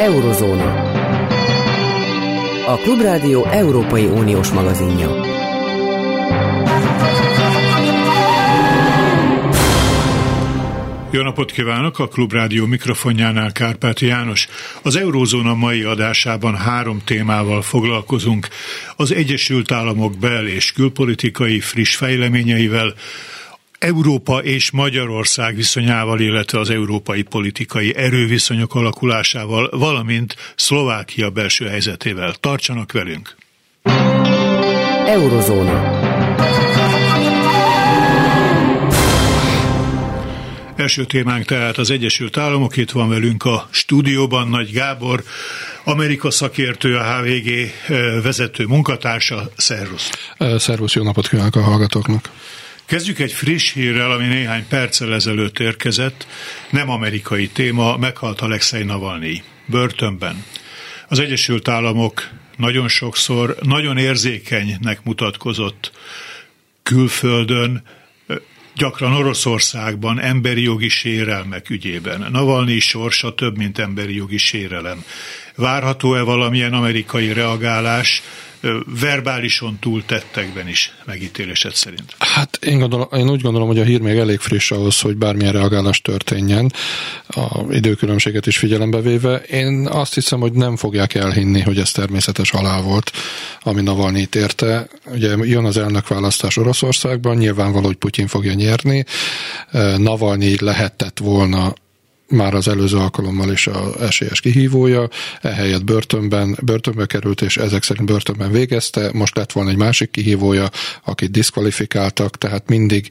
Eurozóna. A Klubrádió Európai Uniós magazinja. Jó napot kívánok! A Klubrádió mikrofonjánál Kárpáti János. Az Eurózóna mai adásában három témával foglalkozunk. Az Egyesült Államok bel- és külpolitikai friss fejleményeivel, Európa és Magyarország viszonyával, illetve az európai politikai erőviszonyok alakulásával, valamint Szlovákia belső helyzetével. Tartsanak velünk! Eurozóna. Első témánk tehát az Egyesült Államok, itt van velünk a stúdióban Nagy Gábor, Amerika szakértő, a HVG eh, vezető munkatársa. Szervusz! Szervusz, jó napot kívánok a hallgatóknak! Kezdjük egy friss hírrel, ami néhány perccel ezelőtt érkezett. Nem amerikai téma, meghalt Alexei Navalnyi. Börtönben. Az Egyesült Államok nagyon sokszor nagyon érzékenynek mutatkozott külföldön, gyakran Oroszországban emberi jogi sérelmek ügyében. Navalnyi sorsa több, mint emberi jogi sérelem. Várható-e valamilyen amerikai reagálás verbálison túl tettekben is megítélésed szerint? Hát én, gondolom, én úgy gondolom, hogy a hír még elég friss ahhoz, hogy bármilyen reagálás történjen, a időkülönbséget is figyelembe véve. Én azt hiszem, hogy nem fogják elhinni, hogy ez természetes halál volt, ami Navalnyit érte. Ugye jön az elnökválasztás Oroszországban, nyilvánvaló, hogy Putyin fogja nyerni. Navalnyi lehetett volna már az előző alkalommal is a esélyes kihívója, ehelyett börtönben, börtönbe került, és ezek szerint börtönben végezte, most lett volna egy másik kihívója, akit diszkvalifikáltak, tehát mindig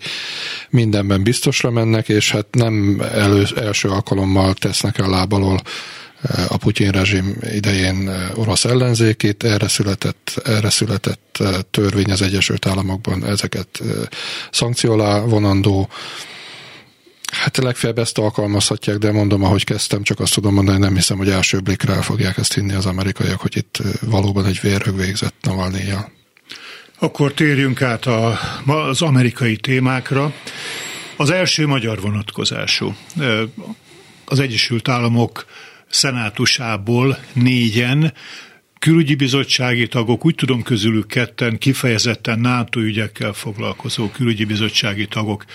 mindenben biztosra mennek, és hát nem elő, első alkalommal tesznek el lábalól a Putyin rezsim idején orosz ellenzékét, erre született, erre született törvény az Egyesült Államokban, ezeket szankció alá vonandó, Hát legfeljebb ezt alkalmazhatják, de mondom, ahogy kezdtem, csak azt tudom mondani, nem hiszem, hogy első blikre el fogják ezt hinni az amerikaiak, hogy itt valóban egy vérög végzett navalnyi Akkor térjünk át a, az amerikai témákra. Az első magyar vonatkozású. Az Egyesült Államok szenátusából négyen külügyi bizottsági tagok, úgy tudom közülük ketten kifejezetten NATO ügyekkel foglalkozó külügyi bizottsági tagok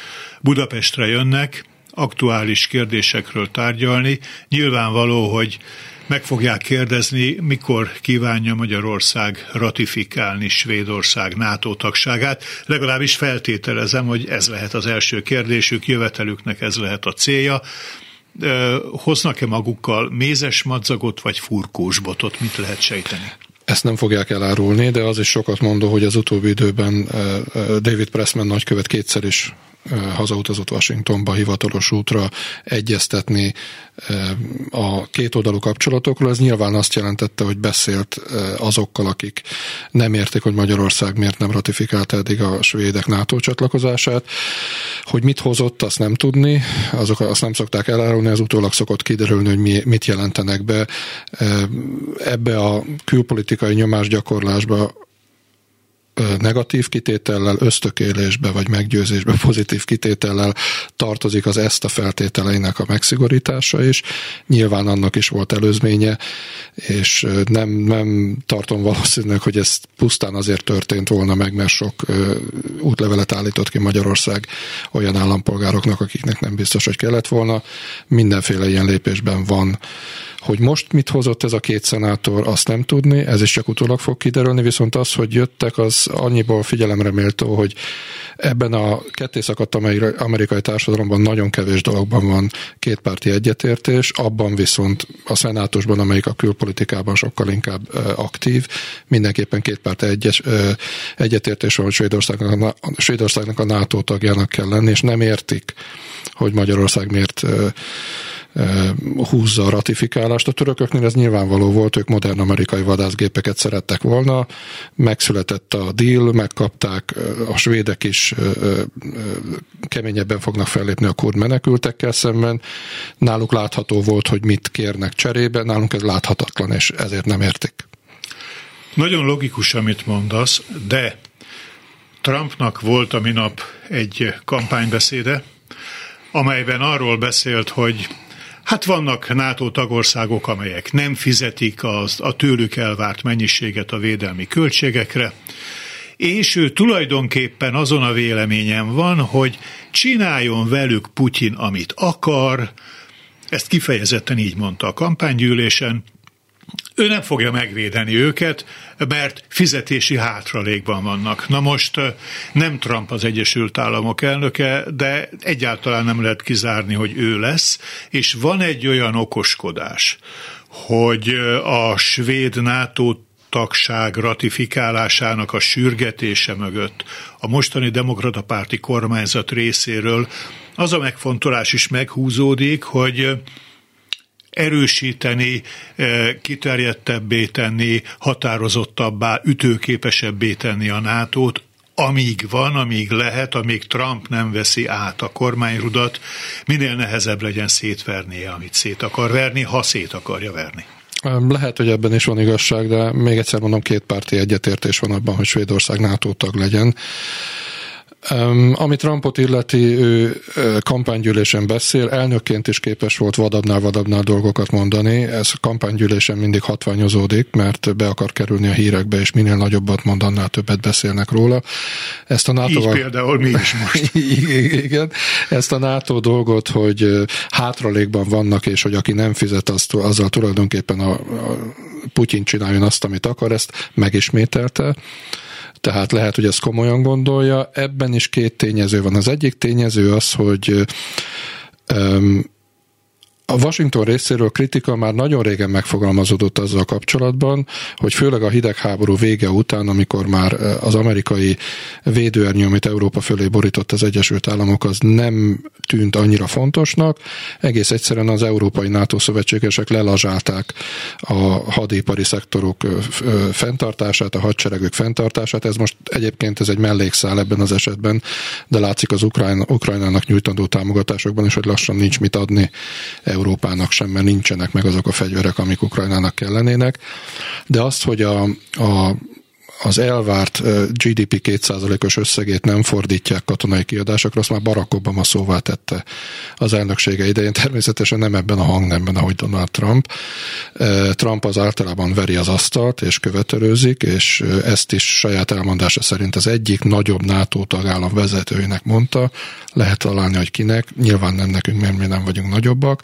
Budapestre jönnek, aktuális kérdésekről tárgyalni. Nyilvánvaló, hogy meg fogják kérdezni, mikor kívánja Magyarország ratifikálni Svédország NATO tagságát. Legalábbis feltételezem, hogy ez lehet az első kérdésük, jövetelüknek ez lehet a célja hoznak-e magukkal mézes madzagot vagy furkós botot, mit lehet sejteni? Ezt nem fogják elárulni, de az is sokat mondó, hogy az utóbbi időben David Pressman nagykövet kétszer is hazautazott Washingtonba hivatalos útra egyeztetni a két oldalú kapcsolatokról. Ez nyilván azt jelentette, hogy beszélt azokkal, akik nem érték, hogy Magyarország miért nem ratifikálta eddig a svédek NATO csatlakozását. Hogy mit hozott, azt nem tudni, azok azt nem szokták elárulni, az utólag szokott kiderülni, hogy mi, mit jelentenek be. Ebbe a külpolitikai nyomásgyakorlásba negatív kitétellel, ösztökélésbe vagy meggyőzésbe pozitív kitétellel tartozik az ezt a feltételeinek a megszigorítása is. Nyilván annak is volt előzménye, és nem, nem tartom valószínűleg, hogy ez pusztán azért történt volna meg, mert sok útlevelet állított ki Magyarország olyan állampolgároknak, akiknek nem biztos, hogy kellett volna. Mindenféle ilyen lépésben van hogy most mit hozott ez a két szenátor, azt nem tudni, ez is csak utólag fog kiderülni, viszont az, hogy jöttek, az annyiból figyelemre méltó, hogy ebben a kettészakadt amerikai társadalomban nagyon kevés dologban van kétpárti egyetértés, abban viszont a szenátusban, amelyik a külpolitikában sokkal inkább aktív, mindenképpen kétpárti egyes, egyetértés van, hogy Svédországnak Svédországnak a NATO tagjának kell lenni, és nem értik, hogy Magyarország miért húzza a ratifikálást. A törököknél ez nyilvánvaló volt, ők modern amerikai vadászgépeket szerettek volna, megszületett a deal, megkapták, a svédek is keményebben fognak fellépni a kurd menekültekkel szemben. Náluk látható volt, hogy mit kérnek cserébe, nálunk ez láthatatlan, és ezért nem értik. Nagyon logikus, amit mondasz, de Trumpnak volt a minap egy kampánybeszéde, amelyben arról beszélt, hogy Hát vannak NATO tagországok, amelyek nem fizetik az, a tőlük elvárt mennyiséget a védelmi költségekre, és ő tulajdonképpen azon a véleményen van, hogy csináljon velük Putyin, amit akar, ezt kifejezetten így mondta a kampánygyűlésen, ő nem fogja megvédeni őket, mert fizetési hátralékban vannak. Na most nem Trump az Egyesült Államok elnöke, de egyáltalán nem lehet kizárni, hogy ő lesz, és van egy olyan okoskodás, hogy a svéd NATO tagság ratifikálásának a sürgetése mögött a mostani demokrata párti kormányzat részéről az a megfontolás is meghúzódik, hogy erősíteni, eh, kiterjedtebbé tenni, határozottabbá, ütőképesebbé tenni a nato amíg van, amíg lehet, amíg Trump nem veszi át a kormányrudat, minél nehezebb legyen szétvernie, amit szét akar verni, ha szét akarja verni. Lehet, hogy ebben is van igazság, de még egyszer mondom, két párti egyetértés van abban, hogy Svédország NATO tag legyen. Um, ami Trumpot illeti, ő kampánygyűlésen beszél, elnökként is képes volt vadabbnál vadabbnál dolgokat mondani, ez a kampánygyűlésen mindig hatványozódik, mert be akar kerülni a hírekbe, és minél nagyobbat mond, annál többet beszélnek róla. Ezt a NATO Így például mi is most. Igen, ezt a NATO dolgot, hogy hátralékban vannak, és hogy aki nem fizet, azt, azzal tulajdonképpen a, a Putyin csináljon azt, amit akar, ezt megismételte tehát lehet, hogy ezt komolyan gondolja. Ebben is két tényező van. Az egyik tényező az, hogy um, a Washington részéről kritika már nagyon régen megfogalmazódott azzal kapcsolatban, hogy főleg a hidegháború vége után, amikor már az amerikai védőernyő, amit Európa fölé borított az Egyesült Államok, az nem tűnt annyira fontosnak, egész egyszerűen az európai NATO szövetségesek lelazsálták a hadipari szektorok fenntartását, a hadseregük fenntartását. Ez most egyébként ez egy mellékszál ebben az esetben, de látszik az Ukrajna, Ukrajnának nyújtandó támogatásokban is, hogy lassan nincs mit adni Európának sem, mert nincsenek meg azok a fegyverek, amik Ukrajnának kellenének. De azt, hogy a, a az elvárt GDP 2%-os összegét nem fordítják katonai kiadásokra, azt már Barack Obama szóvá tette az elnöksége idején. Természetesen nem ebben a hangnemben, ahogy Donald Trump. Trump az általában veri az asztalt, és követelőzik, és ezt is saját elmondása szerint az egyik nagyobb NATO tagállam vezetőinek mondta, lehet találni, hogy kinek, nyilván nem nekünk, mert mi nem vagyunk nagyobbak.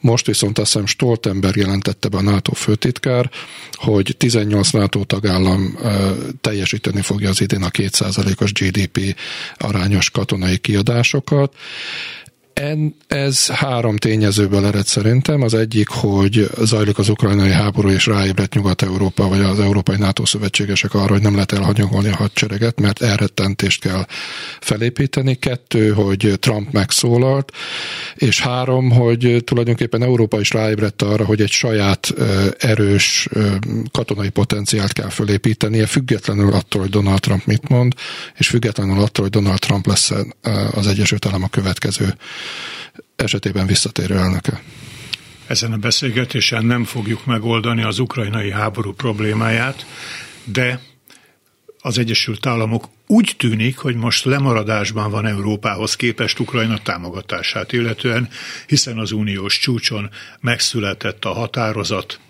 Most viszont azt hiszem Stoltenberg jelentette be a NATO főtitkár, hogy 18 NATO tagállam teljesíteni fogja az idén a 2%-os GDP arányos katonai kiadásokat. En, ez három tényezőből ered szerintem. Az egyik, hogy zajlik az ukrajnai háború, és ráébredt Nyugat-Európa, vagy az európai NATO szövetségesek arra, hogy nem lehet elhanyagolni a hadsereget, mert elrettentést kell felépíteni. Kettő, hogy Trump megszólalt, és három, hogy tulajdonképpen Európa is ráébredt arra, hogy egy saját erős katonai potenciált kell felépítenie, függetlenül attól, hogy Donald Trump mit mond, és függetlenül attól, hogy Donald Trump lesz az Egyesült Államok következő esetében visszatérő elnöke. Ezen a beszélgetésen nem fogjuk megoldani az ukrajnai háború problémáját, de az Egyesült Államok úgy tűnik, hogy most lemaradásban van Európához képest Ukrajna támogatását illetően, hiszen az uniós csúcson megszületett a határozat,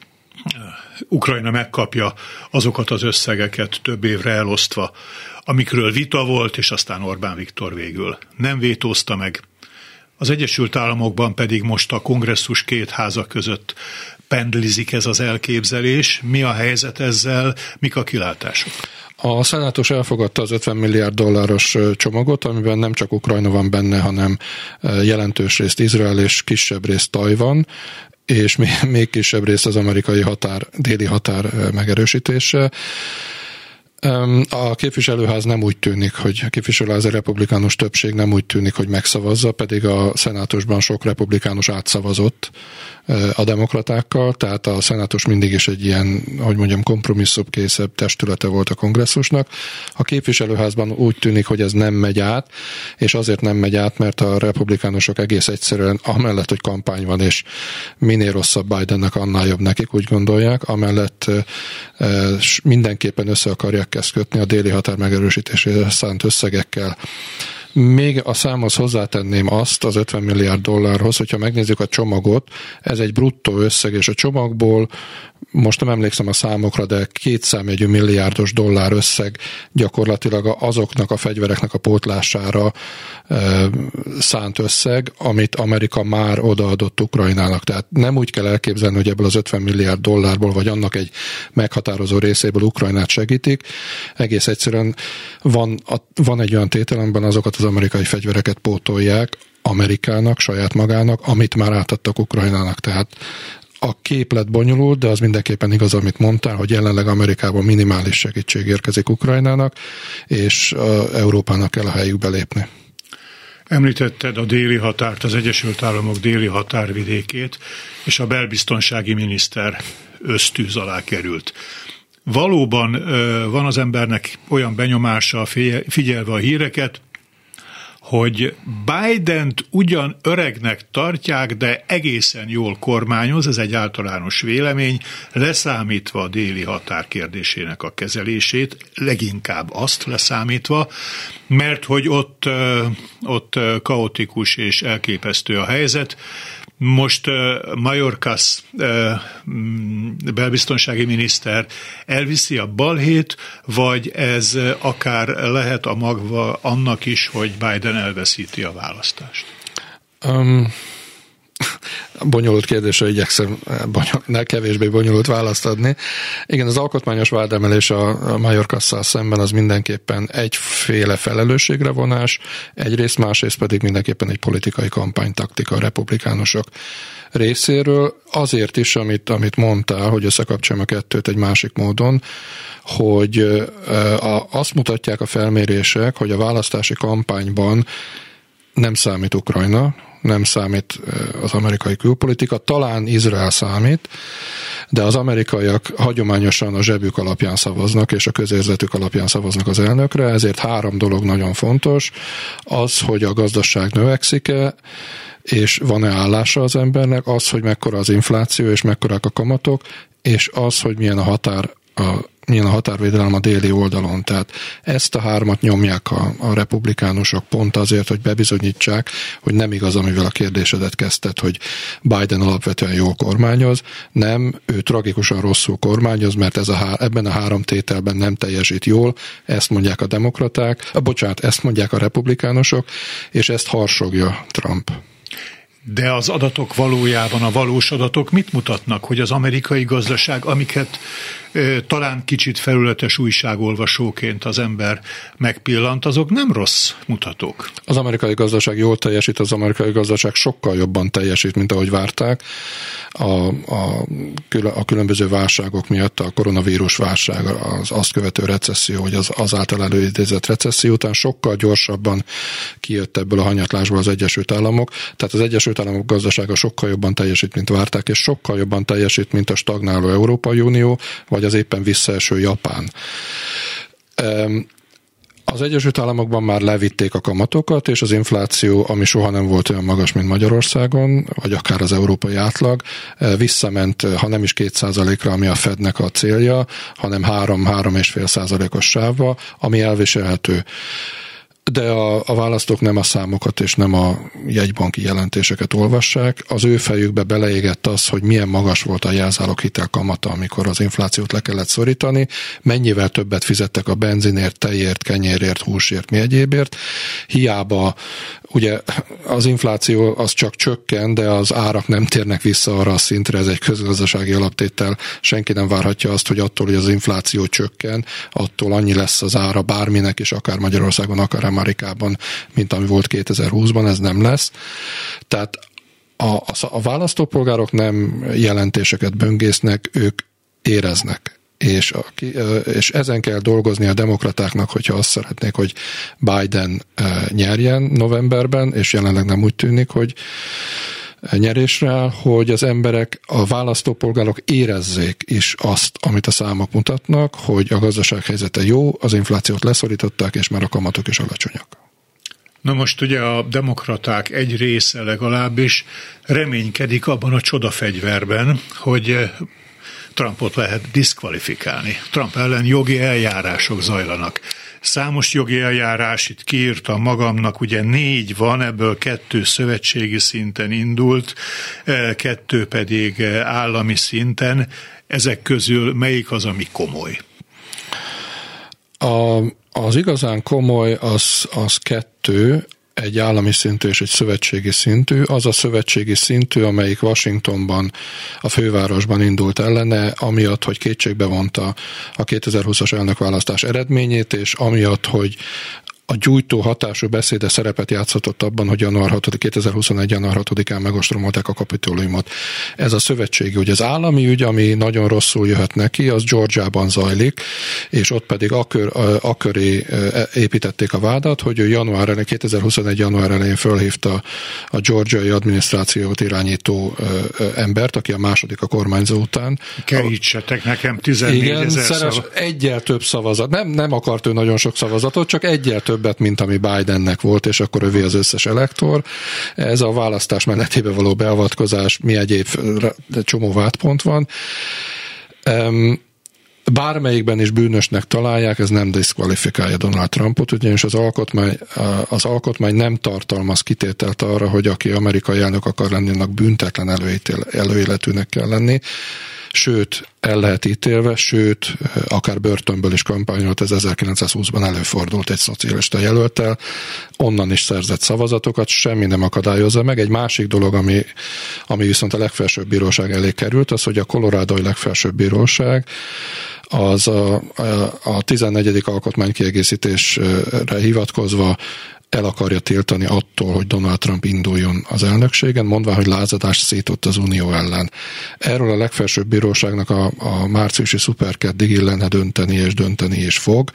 Ukrajna megkapja azokat az összegeket több évre elosztva, amikről vita volt, és aztán Orbán Viktor végül nem vétózta meg. Az Egyesült Államokban pedig most a kongresszus két háza között pendlizik ez az elképzelés. Mi a helyzet ezzel, mik a kilátások? A szenátus elfogadta az 50 milliárd dolláros csomagot, amiben nem csak Ukrajna van benne, hanem jelentős részt Izrael és kisebb részt Tajvan, és még kisebb részt az amerikai határ, déli határ megerősítése. A képviselőház nem úgy tűnik, hogy a képviselőház a republikánus többség nem úgy tűnik, hogy megszavazza, pedig a szenátusban sok republikánus átszavazott a demokratákkal, tehát a szenátus mindig is egy ilyen, hogy mondjam, kompromisszumkészebb testülete volt a kongresszusnak. A képviselőházban úgy tűnik, hogy ez nem megy át, és azért nem megy át, mert a republikánusok egész egyszerűen amellett, hogy kampány van, és minél rosszabb Bidennek, annál jobb nekik, úgy gondolják, amellett mindenképpen össze akarják ezt kötni a déli határ megerősítésére szánt összegekkel Még a számhoz hozzátenném azt az 50 milliárd dollárhoz, hogyha megnézzük a csomagot, ez egy bruttó összeg, és a csomagból most nem emlékszem a számokra, de két számjegyű milliárdos dollár összeg gyakorlatilag azoknak a fegyvereknek a pótlására e, szánt összeg, amit Amerika már odaadott Ukrajnának. Tehát nem úgy kell elképzelni, hogy ebből az 50 milliárd dollárból, vagy annak egy meghatározó részéből Ukrajnát segítik. Egész egyszerűen van, van egy olyan tétel, amiben azokat az amerikai fegyvereket pótolják, Amerikának, saját magának, amit már átadtak Ukrajnának. Tehát a képlet bonyolult, de az mindenképpen igaz, amit mondtál, hogy jelenleg Amerikában minimális segítség érkezik Ukrajnának, és Európának kell a helyükbe lépni. Említetted a déli határt, az Egyesült Államok déli határvidékét, és a belbiztonsági miniszter ösztűz alá került. Valóban van az embernek olyan benyomása, figyelve a híreket, hogy Biden-t ugyan öregnek tartják, de egészen jól kormányoz, ez egy általános vélemény, leszámítva a déli határ kérdésének a kezelését, leginkább azt leszámítva, mert hogy ott, ott kaotikus és elképesztő a helyzet, most Majorkas uh, belbiztonsági miniszter elviszi a balhét, vagy ez akár lehet a magva annak is, hogy Biden elveszíti a választást? Um, bonyolult kérdésre igyekszem bonyol, ne kevésbé bonyolult választ adni. Igen, az alkotmányos vádemelés a, a Majorkasszal szemben az mindenképpen egyféle felelősségre vonás, egyrészt, másrészt pedig mindenképpen egy politikai kampánytaktika a republikánusok részéről, azért is, amit, amit mondtál, hogy összekapcsoljam a kettőt egy másik módon, hogy a, azt mutatják a felmérések, hogy a választási kampányban nem számít Ukrajna, nem számít az amerikai külpolitika, talán Izrael számít, de az amerikaiak hagyományosan a zsebük alapján szavaznak, és a közérzetük alapján szavaznak az elnökre, ezért három dolog nagyon fontos. Az, hogy a gazdaság növekszik-e, és van-e állása az embernek, az, hogy mekkora az infláció, és mekkorák a kamatok, és az, hogy milyen a határ a milyen a határvédelem a déli oldalon. Tehát ezt a hármat nyomják a, a republikánusok pont azért, hogy bebizonyítsák, hogy nem igaz, amivel a kérdésedet kezdted, hogy Biden alapvetően jól kormányoz. Nem, ő tragikusan rosszul kormányoz, mert ez a, ebben a három tételben nem teljesít jól. Ezt mondják a demokraták, a, bocsánat, ezt mondják a republikánusok, és ezt harsogja Trump. De az adatok valójában, a valós adatok mit mutatnak, hogy az amerikai gazdaság, amiket talán kicsit felületes újságolvasóként az ember megpillant, azok nem rossz mutatók. Az amerikai gazdaság jól teljesít, az amerikai gazdaság sokkal jobban teljesít, mint ahogy várták. A, a, a különböző válságok miatt, a koronavírus válság, az azt követő recesszió, vagy az azáltal előidézett recesszió után sokkal gyorsabban kijött ebből a hanyatlásból az Egyesült Államok. Tehát az Egyesült Államok gazdasága sokkal jobban teljesít, mint várták, és sokkal jobban teljesít, mint a stagnáló Európai Unió, vagy az éppen visszaeső Japán. Az Egyesült Államokban már levitték a kamatokat, és az infláció, ami soha nem volt olyan magas, mint Magyarországon, vagy akár az európai átlag, visszament, ha nem is 2%-ra, ami a Fednek a célja, hanem 3-3,5 százalékos sávba, ami elviselhető de a, a választók nem a számokat és nem a jegybanki jelentéseket olvassák. Az ő fejükbe beleégett az, hogy milyen magas volt a jelzálog hitel kamata, amikor az inflációt le kellett szorítani, mennyivel többet fizettek a benzinért, tejért, kenyérért, húsért, mi egyébért. Hiába ugye az infláció az csak csökken, de az árak nem térnek vissza arra a szintre, ez egy közgazdasági alaptétel. Senki nem várhatja azt, hogy attól, hogy az infláció csökken, attól annyi lesz az ára bárminek, és akár Magyarországon, akár Amerikában, mint ami volt 2020-ban, ez nem lesz. Tehát a, a, választópolgárok nem jelentéseket böngésznek, ők éreznek és, a, és ezen kell dolgozni a demokratáknak, hogyha azt szeretnék, hogy Biden nyerjen novemberben, és jelenleg nem úgy tűnik, hogy nyerésre hogy az emberek, a választópolgárok érezzék is azt, amit a számok mutatnak, hogy a gazdaság helyzete jó, az inflációt leszorították, és már a kamatok is alacsonyak. Na most ugye a demokraták egy része legalábbis reménykedik abban a csodafegyverben, hogy Trumpot lehet diszkvalifikálni. Trump ellen jogi eljárások zajlanak. Számos jogi eljárás, itt kiírtam magamnak, ugye négy van, ebből kettő szövetségi szinten indult, kettő pedig állami szinten. Ezek közül melyik az, ami komoly? A, az igazán komoly az, az kettő, egy állami szintű és egy szövetségi szintű. Az a szövetségi szintű, amelyik Washingtonban, a fővárosban indult ellene, amiatt, hogy kétségbe vonta a 2020-as elnökválasztás eredményét, és amiatt, hogy a gyújtó hatású beszéde szerepet játszhatott abban, hogy január 6 2021. január 6-án megostromolták a kapitóliumot. Ez a szövetségi hogy az állami ügy, ami nagyon rosszul jöhet neki, az Georgiában zajlik, és ott pedig akör, aköré e, építették a vádat, hogy ő január elején, 2021. január elején fölhívta a georgiai adminisztrációt irányító embert, aki a második a kormányzó után. Kerítsetek nekem 14 Igen, ezer szeres, egyel több szavazat. Nem, nem akart ő nagyon sok szavazatot, csak egyel több többet, mint ami Bidennek volt, és akkor övé az összes elektor. Ez a választás menetébe való beavatkozás, mi egyéb csomó vádpont van. Bármelyikben is bűnösnek találják, ez nem diszkvalifikálja Donald Trumpot, ugyanis az alkotmány, az alkotmány nem tartalmaz kitételt arra, hogy aki amerikai elnök akar lenni, annak büntetlen előéletűnek kell lenni sőt, el lehet ítélve, sőt, akár börtönből is kampányolt, ez 1920-ban előfordult egy szocialista jelöltel, onnan is szerzett szavazatokat, semmi nem akadályozza meg. Egy másik dolog, ami, ami viszont a legfelsőbb bíróság elé került, az, hogy a kolorádói legfelsőbb bíróság az a, a, a 14. alkotmánykiegészítésre hivatkozva el akarja tiltani attól, hogy Donald Trump induljon az elnökségen, mondva, hogy lázadást szított az Unió ellen. Erről a legfelsőbb bíróságnak a, a márciusi szuperkeddig illene dönteni és dönteni is fog.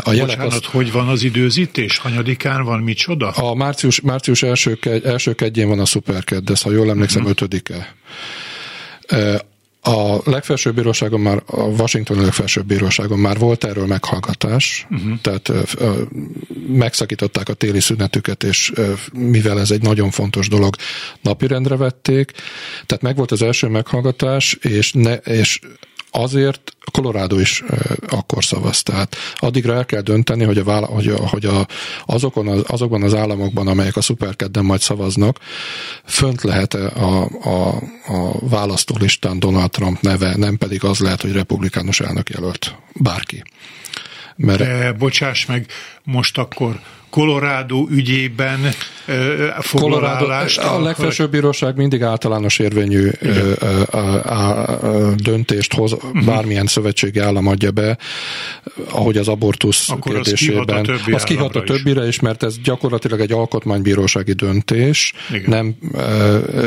A Bocsánat, azt, hogy van az időzítés? Hanyadikán van micsoda? A március, március első, első kedjén van a szuperkedd, ez ha jól emlékszem, uh-huh. ötödike. A legfelsőbb bíróságon már, a Washington legfelsőbb bíróságon már volt erről meghallgatás, uh-huh. tehát ö, megszakították a téli szünetüket, és ö, mivel ez egy nagyon fontos dolog, napirendre vették, tehát megvolt az első meghallgatás, és, ne, és azért Colorado is akkor szavaz. Tehát addigra el kell dönteni, hogy, a, hogy, a, hogy a, azokon az, azokban az államokban, amelyek a szuperkedden majd szavaznak, fönt lehet a, a, a választólistán Donald Trump neve, nem pedig az lehet, hogy republikánus elnök jelölt bárki. Mert... De, bocsáss meg, most akkor Colorado ügyében Colorado, A legfelsőbb bíróság mindig általános érvényű a döntést hoz, uh-huh. bármilyen szövetségi állam adja be, ahogy az abortusz Akkor kérdésében. Az kihat a, az kihat a többire is, mert ez gyakorlatilag egy alkotmánybírósági döntés, Igen. nem,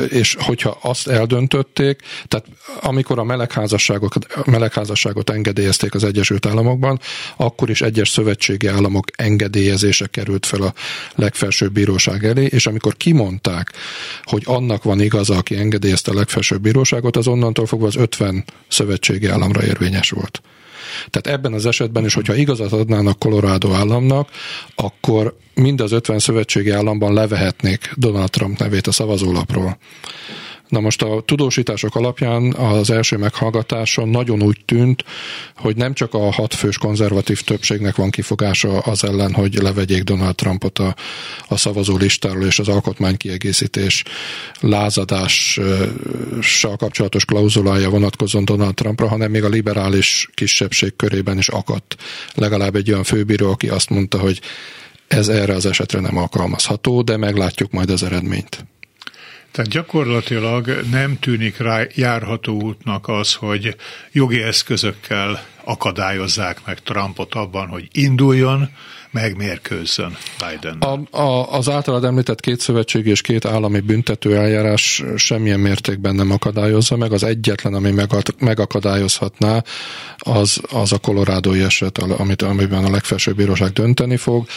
és hogyha azt eldöntötték, tehát amikor a melegházasságot, a melegházasságot engedélyezték az Egyesült Államokban, akkor is egyes szövetségi államok engedélyezése került fel a legfelsőbb bíróság elé, és amikor kimondták, hogy annak van igaza, aki engedélyezte a legfelsőbb bíróságot, az onnantól fogva az 50 szövetségi államra érvényes volt. Tehát ebben az esetben is, hogyha igazat adnának Colorado államnak, akkor mind az 50 szövetségi államban levehetnék Donald Trump nevét a szavazólapról. Na most a tudósítások alapján az első meghallgatáson nagyon úgy tűnt, hogy nem csak a hatfős konzervatív többségnek van kifogása az ellen, hogy levegyék Donald Trumpot a, a szavazó listáról, és az alkotmánykiegészítés lázadással kapcsolatos klauzulája vonatkozon Donald Trumpra, hanem még a liberális kisebbség körében is akadt legalább egy olyan főbíró, aki azt mondta, hogy ez erre az esetre nem alkalmazható, de meglátjuk majd az eredményt. Tehát gyakorlatilag nem tűnik rá járható útnak az, hogy jogi eszközökkel akadályozzák meg Trumpot abban, hogy induljon, megmérkőzzön Biden. A, a, az általad említett két szövetség és két állami büntető eljárás semmilyen mértékben nem akadályozza meg. Az egyetlen, ami megakadályozhatná, az, az a kolorádói eset, amit, amiben a legfelsőbb bíróság dönteni fog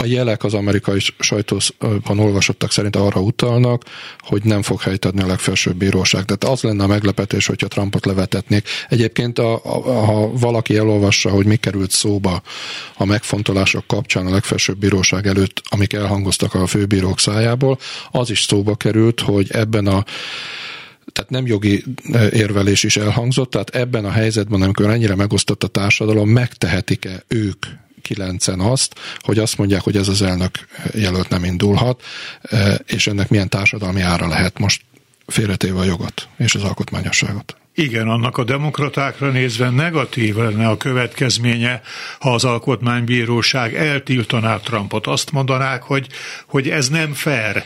a jelek az amerikai sajtóban olvasottak szerint arra utalnak, hogy nem fog helyt adni a legfelsőbb bíróság. Tehát az lenne a meglepetés, hogyha Trumpot levetetnék. Egyébként, a, a, ha valaki elolvassa, hogy mi került szóba a megfontolások kapcsán a legfelsőbb bíróság előtt, amik elhangoztak a főbírók szájából, az is szóba került, hogy ebben a tehát nem jogi érvelés is elhangzott, tehát ebben a helyzetben, amikor ennyire megosztott a társadalom, megtehetik-e ők kilencen azt, hogy azt mondják, hogy ez az elnök jelölt nem indulhat, és ennek milyen társadalmi ára lehet most félretéve a jogot és az alkotmányosságot. Igen, annak a demokratákra nézve negatív lenne a következménye, ha az alkotmánybíróság eltiltaná Trumpot. Azt mondanák, hogy, hogy ez nem fair,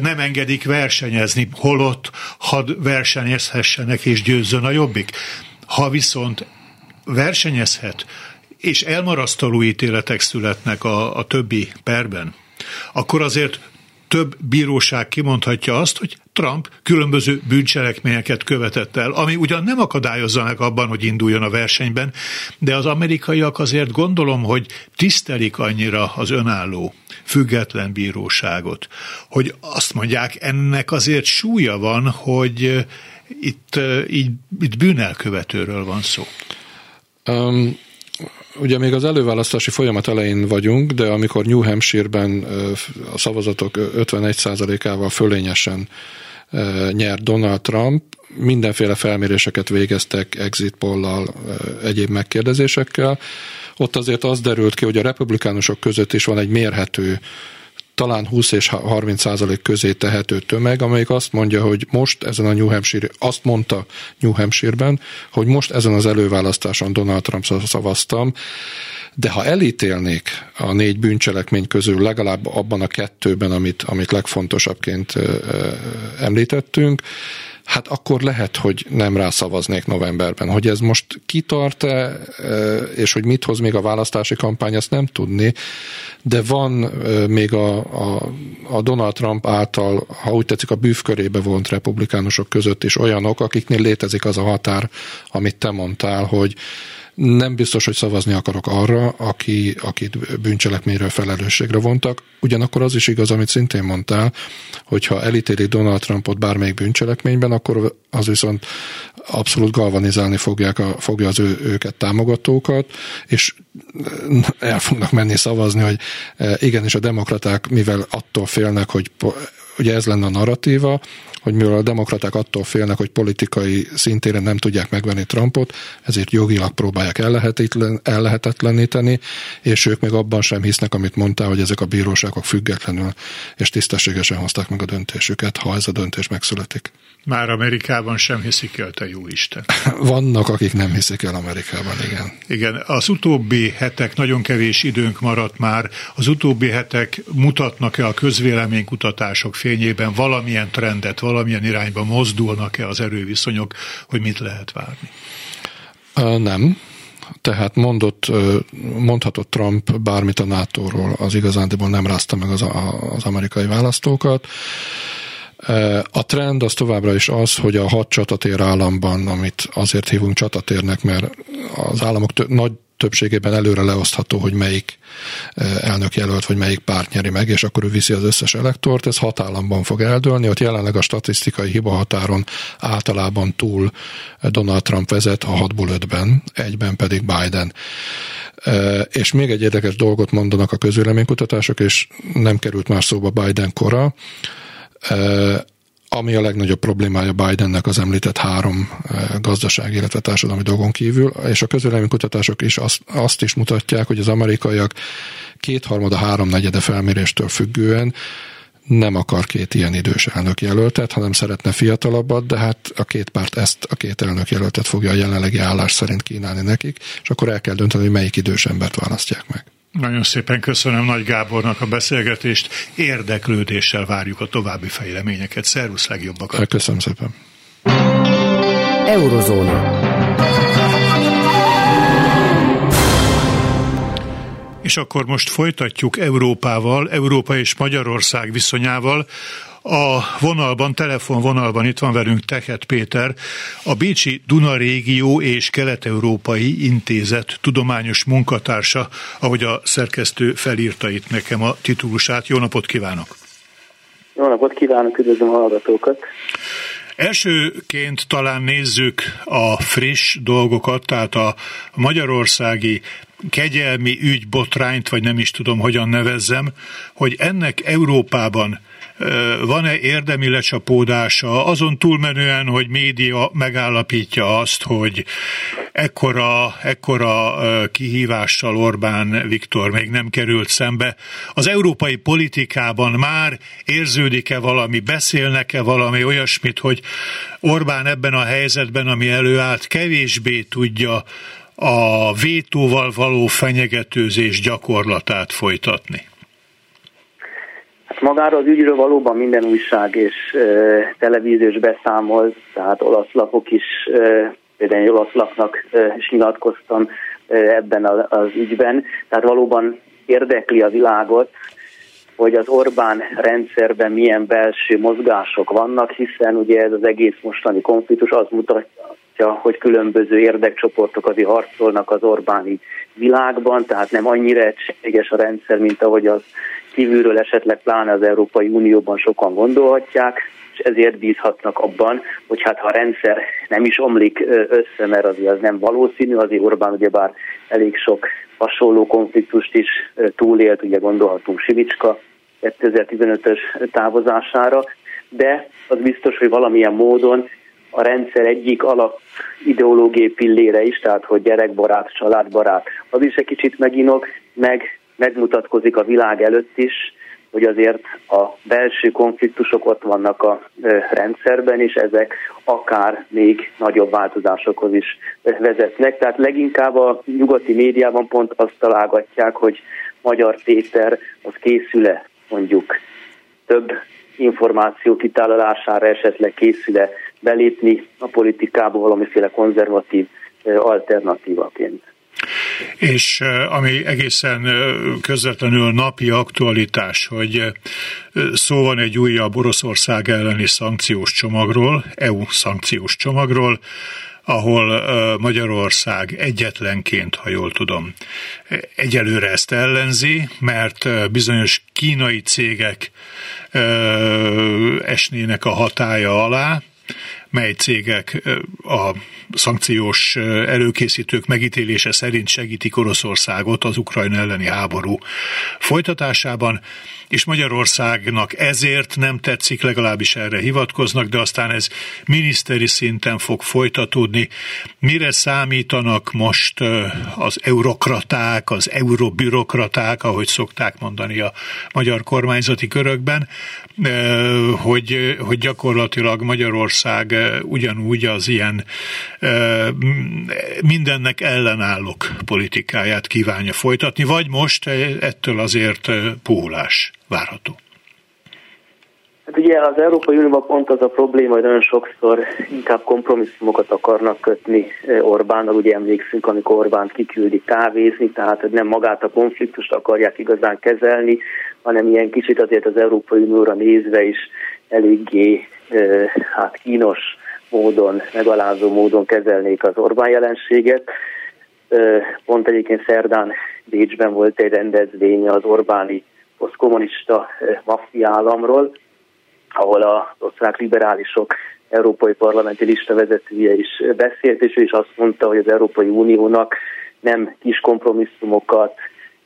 nem engedik versenyezni, holott hadd versenyezhessenek és győzzön a jobbik. Ha viszont versenyezhet, és elmarasztaló ítéletek születnek a, a többi perben, akkor azért több bíróság kimondhatja azt, hogy Trump különböző bűncselekményeket követett el, ami ugyan nem akadályozza meg abban, hogy induljon a versenyben, de az amerikaiak azért gondolom, hogy tisztelik annyira az önálló, független bíróságot, hogy azt mondják, ennek azért súlya van, hogy itt, így, itt bűnelkövetőről van szó. Um, ugye még az előválasztási folyamat elején vagyunk, de amikor New Hampshire-ben a szavazatok 51%-ával fölényesen nyert Donald Trump, mindenféle felméréseket végeztek exit pollal, egyéb megkérdezésekkel. Ott azért az derült ki, hogy a republikánusok között is van egy mérhető talán 20 és 30 százalék közé tehető tömeg, amelyik azt mondja, hogy most ezen a New Hampshire, azt mondta New Hampshire-ben, hogy most ezen az előválasztáson Donald Trump szavaztam, de ha elítélnék a négy bűncselekmény közül legalább abban a kettőben, amit, amit legfontosabbként említettünk, hát akkor lehet, hogy nem rászavaznék novemberben. Hogy ez most kitart-e, és hogy mit hoz még a választási kampány, azt nem tudni, de van még a, a, a Donald Trump által, ha úgy tetszik, a bűvkörébe vont republikánusok között is olyanok, akiknél létezik az a határ, amit te mondtál, hogy nem biztos, hogy szavazni akarok arra, aki, akit bűncselekményről felelősségre vontak. Ugyanakkor az is igaz, amit szintén mondtál, hogy ha elítéli Donald Trumpot bármelyik bűncselekményben, akkor az viszont abszolút galvanizálni fogják a, fogja az ő, őket támogatókat, és el fognak menni szavazni, hogy e, igenis a demokraták, mivel attól félnek, hogy ugye ez lenne a narratíva, hogy mivel a demokraták attól félnek, hogy politikai szintéren nem tudják megvenni Trumpot, ezért jogilag próbálják ellehetetleníteni, és ők még abban sem hisznek, amit mondtál, hogy ezek a bíróságok függetlenül és tisztességesen hozták meg a döntésüket, ha ez a döntés megszületik. Már Amerikában sem hiszik el, te jó Isten. Vannak, akik nem hiszik el Amerikában, igen. Igen, az utóbbi hetek, nagyon kevés időnk maradt már, az utóbbi hetek mutatnak-e a közvéleménykutatások fényében valamilyen trendet, valamilyen irányba mozdulnak-e az erőviszonyok, hogy mit lehet várni? Nem. Tehát mondott, mondhatott Trump bármit a NATO-ról, az igazándiból nem rázta meg az, az amerikai választókat. A trend az továbbra is az, hogy a hat csatatér államban, amit azért hívunk csatatérnek, mert az államok nagy többségében előre leosztható, hogy melyik elnök jelölt, vagy melyik párt nyeri meg, és akkor ő viszi az összes elektort, ez hat államban fog eldőlni, ott jelenleg a statisztikai hiba határon általában túl Donald Trump vezet, a hatból ötben, egyben pedig Biden. És még egy érdekes dolgot mondanak a közvéleménykutatások, és nem került már szóba Biden kora, ami a legnagyobb problémája Bidennek az említett három gazdasági, illetve társadalmi dolgon kívül, és a kutatások is azt, azt is mutatják, hogy az amerikaiak kétharmada, háromnegyede felméréstől függően nem akar két ilyen idős elnök jelöltet, hanem szeretne fiatalabbat, de hát a két párt ezt a két elnök jelöltet fogja a jelenlegi állás szerint kínálni nekik, és akkor el kell dönteni, hogy melyik idős embert választják meg. Nagyon szépen köszönöm Nagy Gábornak a beszélgetést. Érdeklődéssel várjuk a további fejleményeket. Szervusz, legjobbakat! Köszönöm szépen! Eurozóna. És akkor most folytatjuk Európával, Európa és Magyarország viszonyával. A vonalban, telefonvonalban itt van velünk Tehet Péter, a Bécsi Duna Régió és Kelet-Európai Intézet tudományos munkatársa, ahogy a szerkesztő felírta itt nekem a titulusát. Jó napot kívánok! Jó napot kívánok, üdvözlöm a hallgatókat! Elsőként talán nézzük a friss dolgokat, tehát a magyarországi kegyelmi ügy botrányt, vagy nem is tudom, hogyan nevezzem, hogy ennek Európában van-e érdemi lecsapódása, azon túlmenően, hogy média megállapítja azt, hogy ekkora, ekkora kihívással Orbán Viktor még nem került szembe. Az európai politikában már érződik-e valami, beszélnek-e valami olyasmit, hogy Orbán ebben a helyzetben, ami előállt, kevésbé tudja a vétóval való fenyegetőzés gyakorlatát folytatni? Magára az ügyről valóban minden újság és e, televíziós beszámol, tehát olasz lapok is, e, például olasz lapnak e, is nyilatkoztam e, ebben az ügyben, tehát valóban érdekli a világot, hogy az Orbán rendszerben milyen belső mozgások vannak, hiszen ugye ez az egész mostani konfliktus az mutatja, hogy különböző érdekcsoportok azért harcolnak az Orbáni világban, tehát nem annyira egységes a rendszer, mint ahogy az kívülről esetleg pláne az Európai Unióban sokan gondolhatják, és ezért bízhatnak abban, hogy hát ha a rendszer nem is omlik össze, mert azért az nem valószínű, azért Orbán ugyebár elég sok hasonló konfliktust is túlélt, ugye gondolhatunk Sivicska 2015-ös távozására, de az biztos, hogy valamilyen módon a rendszer egyik alap ideológiai pillére is, tehát hogy gyerekbarát, családbarát, az is egy kicsit meginok, meg megmutatkozik a világ előtt is, hogy azért a belső konfliktusok ott vannak a rendszerben, és ezek akár még nagyobb változásokhoz is vezetnek. Tehát leginkább a nyugati médiában pont azt találgatják, hogy Magyar Péter az készül-e mondjuk több információ kitálalására esetleg készül-e belépni a politikába valamiféle konzervatív alternatívaként. És ami egészen közvetlenül napi aktualitás, hogy szó van egy újabb Oroszország elleni szankciós csomagról, EU szankciós csomagról, ahol Magyarország egyetlenként, ha jól tudom, egyelőre ezt ellenzi, mert bizonyos kínai cégek esnének a hatája alá, mely cégek a szankciós előkészítők megítélése szerint segítik Oroszországot az Ukrajna elleni háború folytatásában, és Magyarországnak ezért nem tetszik, legalábbis erre hivatkoznak, de aztán ez miniszteri szinten fog folytatódni. Mire számítanak most az eurokraták, az eurobürokraták, ahogy szokták mondani a magyar kormányzati körökben, hogy, hogy gyakorlatilag Magyarország ugyanúgy az ilyen mindennek ellenállók politikáját kívánja folytatni, vagy most ettől azért puhulás várható? Hát ugye az Európai Unióban pont az a probléma, hogy nagyon sokszor inkább kompromisszumokat akarnak kötni Orbánnal. Ugye emlékszünk, amikor Orbánt kiküldi kávézni, tehát nem magát a konfliktust akarják igazán kezelni, hanem ilyen kicsit azért az Európai Unióra nézve is eléggé hát kínos módon, megalázó módon kezelnék az Orbán jelenséget. Pont egyébként szerdán Bécsben volt egy rendezvény az Orbáni posztkommunista maffia államról, ahol az osztrák liberálisok európai parlamenti lista vezetője is beszélt, és ő is azt mondta, hogy az Európai Uniónak nem kis kompromisszumokat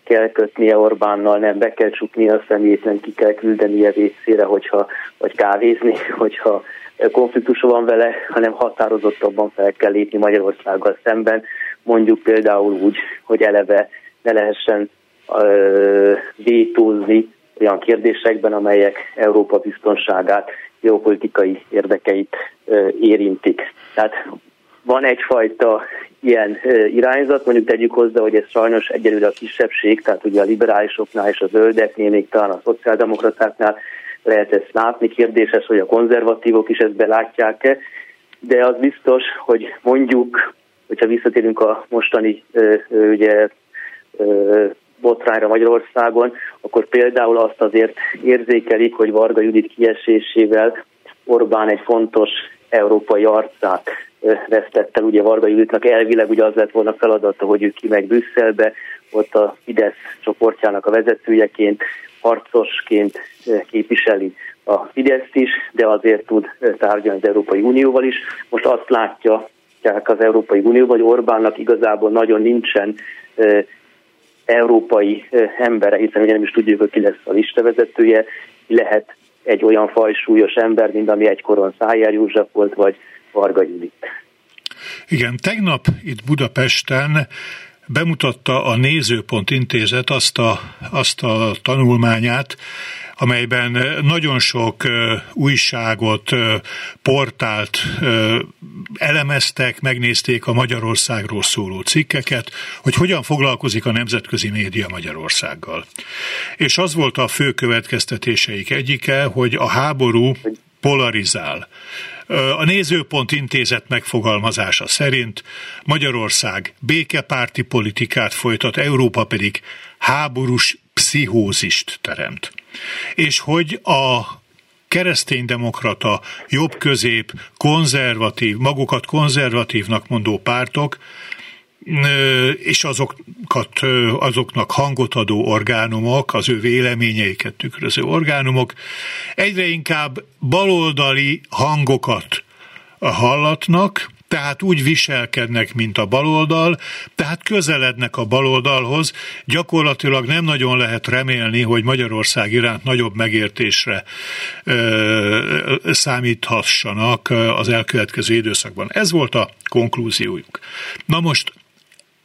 kell kötnie Orbánnal, nem be kell csukni a szemét, nem ki kell küldenie vécére, hogyha, vagy kávézni, hogyha konfliktus van vele, hanem határozottabban fel kell lépni Magyarországgal szemben, mondjuk például úgy, hogy eleve ne lehessen vétózni olyan kérdésekben, amelyek Európa biztonságát, geopolitikai érdekeit érintik. Tehát van egyfajta ilyen irányzat, mondjuk tegyük hozzá, hogy ez sajnos egyelőre a kisebbség, tehát ugye a liberálisoknál és a zöldeknél, még talán a szociáldemokratáknál lehet ezt látni, kérdéses, hogy a konzervatívok is ezt belátják-e, de az biztos, hogy mondjuk, hogyha visszatérünk a mostani ugye, botrányra Magyarországon, akkor például azt azért érzékelik, hogy Varga Judit kiesésével Orbán egy fontos európai arcát vesztette. Ugye Varga Juditnak elvileg ugye az lett volna feladata, hogy ő ki meg Brüsszelbe, ott a Fidesz csoportjának a vezetőjeként, harcosként képviseli a Fideszt is, de azért tud tárgyalni az Európai Unióval is. Most azt látja az Európai Unióban, hogy Orbánnak igazából nagyon nincsen európai embere, hiszen ugye nem is tudjuk, hogy ki lesz a listavezetője, lehet egy olyan fajsúlyos ember, mint ami egykoron Szájár József volt, vagy Varga Judit. Igen, tegnap itt Budapesten bemutatta a Nézőpont Intézet azt a, azt a tanulmányát, amelyben nagyon sok újságot, portált elemeztek, megnézték a Magyarországról szóló cikkeket, hogy hogyan foglalkozik a nemzetközi média Magyarországgal. És az volt a fő következtetéseik egyike, hogy a háború polarizál. A Nézőpont Intézet megfogalmazása szerint Magyarország békepárti politikát folytat, Európa pedig háborús pszichózist teremt. És hogy a kereszténydemokrata, jobb-közép, konzervatív, magukat konzervatívnak mondó pártok és azokat, azoknak hangot adó orgánumok, az ő véleményeiket tükröző orgánumok egyre inkább baloldali hangokat hallatnak, tehát úgy viselkednek, mint a baloldal, tehát közelednek a baloldalhoz, gyakorlatilag nem nagyon lehet remélni, hogy Magyarország iránt nagyobb megértésre ö, számíthassanak az elkövetkező időszakban. Ez volt a konklúziójuk. Na most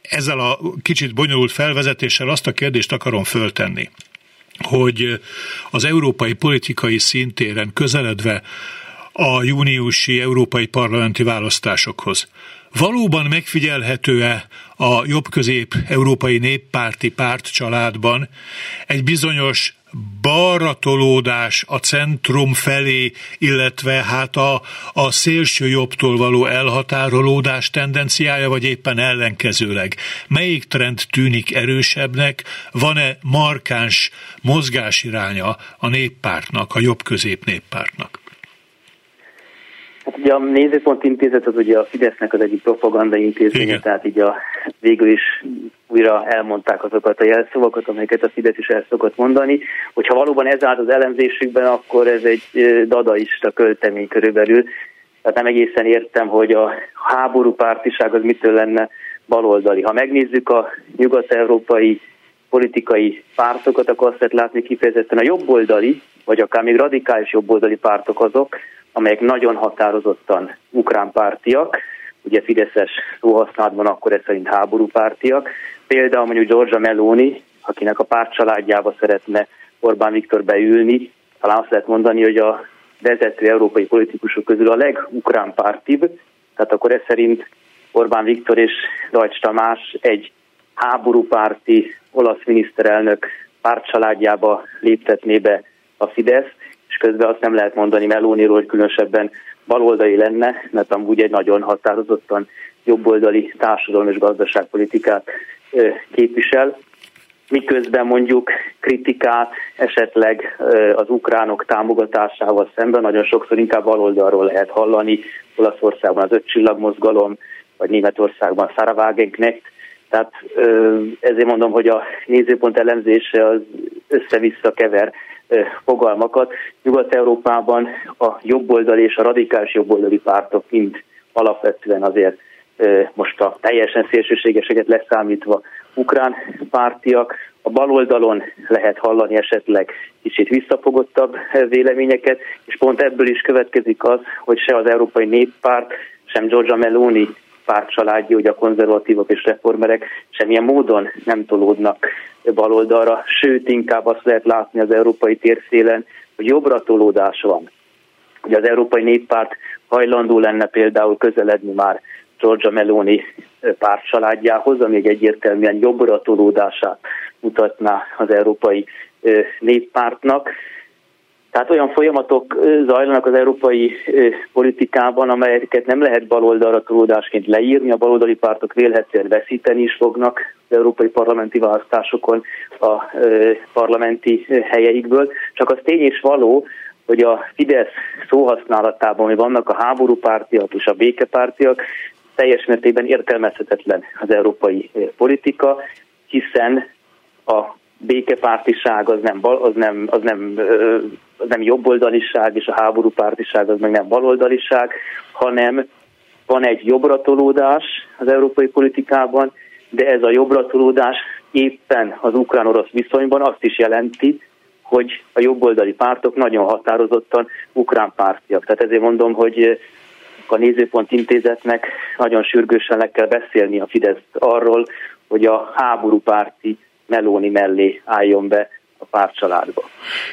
ezzel a kicsit bonyolult felvezetéssel azt a kérdést akarom föltenni, hogy az európai politikai szintéren közeledve a júniusi európai parlamenti választásokhoz. Valóban megfigyelhető-e a jobb-közép európai néppárti párt családban egy bizonyos balra tolódás a centrum felé, illetve hát a, a szélső jobbtól való elhatárolódás tendenciája, vagy éppen ellenkezőleg. Melyik trend tűnik erősebbnek? Van-e markáns mozgásiránya a néppártnak, a jobb-közép néppártnak? Hát ugye a Nézőpont Intézet az ugye a Fidesznek az egyik propaganda intézménye, tehát így a, végül is újra elmondták azokat a jelszavakat, amelyeket a Fidesz is el szokott mondani. Hogyha valóban ez állt az elemzésükben, akkor ez egy dadaista költemény körülbelül. Tehát nem egészen értem, hogy a háború pártiság az mitől lenne baloldali. Ha megnézzük a nyugat-európai politikai pártokat, akkor azt lehet látni kifejezetten a jobboldali, vagy akár még radikális jobboldali pártok azok, amelyek nagyon határozottan ukrán pártiak, ugye Fideszes szóhasználatban akkor ez szerint háborúpártiak. Például mondjuk Giorgia Meloni, akinek a párt családjába szeretne Orbán Viktor beülni, talán azt lehet mondani, hogy a vezető európai politikusok közül a legukrán pártibb, tehát akkor ez szerint Orbán Viktor és Dajcs Tamás egy háborúpárti olasz miniszterelnök pártcsaládjába léptetné be a Fidesz, és közben azt nem lehet mondani Melóniról, hogy különösebben baloldali lenne, mert amúgy egy nagyon határozottan jobboldali társadalom és gazdaságpolitikát képvisel, miközben mondjuk kritikát esetleg az ukránok támogatásával szemben nagyon sokszor inkább baloldalról lehet hallani, Olaszországban az öt csillagmozgalom, vagy Németországban Sarah Wagenknecht, tehát ezért mondom, hogy a nézőpont elemzése az össze-vissza kever fogalmakat. Nyugat-Európában a jobboldali és a radikális jobboldali pártok mind alapvetően azért most a teljesen szélsőségeseket leszámítva ukrán pártiak, a baloldalon lehet hallani esetleg kicsit visszafogottabb véleményeket, és pont ebből is következik az, hogy se az Európai Néppárt, sem Giorgia Meloni pártcsaládja, ugye a konzervatívok és reformerek semmilyen módon nem tolódnak baloldalra, sőt inkább azt lehet látni az európai térszélen, hogy jobbra tolódás van. Ugye az Európai Néppárt hajlandó lenne például közeledni már Giorgia Meloni pártcsaládjához, ami egy egyértelműen jobbra tolódását mutatná az Európai Néppártnak. Tehát olyan folyamatok zajlanak az európai politikában, amelyeket nem lehet baloldalra tolódásként leírni. A baloldali pártok vélhetően veszíteni is fognak az európai parlamenti választásokon a parlamenti helyeikből. Csak az tény és való, hogy a Fidesz szóhasználatában, hogy vannak a háborúpártiak és a békepártiak, teljes mértékben értelmezhetetlen az európai politika, hiszen a békepártiság az nem, az nem, az nem, az nem jobboldaliság, és a háborúpártiság az meg nem baloldaliság, hanem van egy jobbratolódás az európai politikában, de ez a jobbratolódás éppen az ukrán-orosz viszonyban azt is jelenti, hogy a jobboldali pártok nagyon határozottan ukrán pártiak. Tehát ezért mondom, hogy a Nézőpont Intézetnek nagyon sürgősen le kell beszélni a Fidesz arról, hogy a háború Melóni mellé álljon be a pártcsaládba.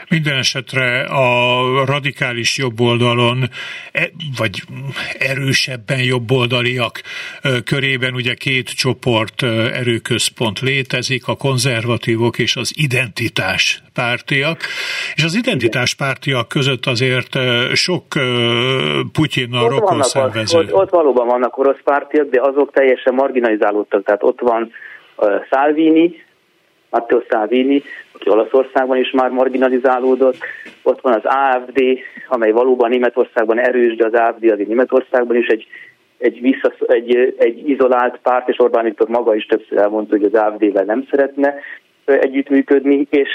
Minden esetre a radikális jobboldalon, e, vagy erősebben jobboldaliak körében ugye két csoport erőközpont létezik, a konzervatívok és az identitás pártiak, és az identitás pártiak között azért sok Putyinnal rokon szenvező. Ott, ott valóban vannak orosz pártiak, de azok teljesen marginalizálódtak, tehát ott van Salvini, Matteo Salvini, aki Olaszországban is már marginalizálódott, ott van az AFD, amely valóban Németországban erős, de az AFD azért Németországban is egy, egy, vissza, egy, egy izolált párt, és Orbán Viktor maga is többször elmondta, hogy az AFD-vel nem szeretne együttműködni, és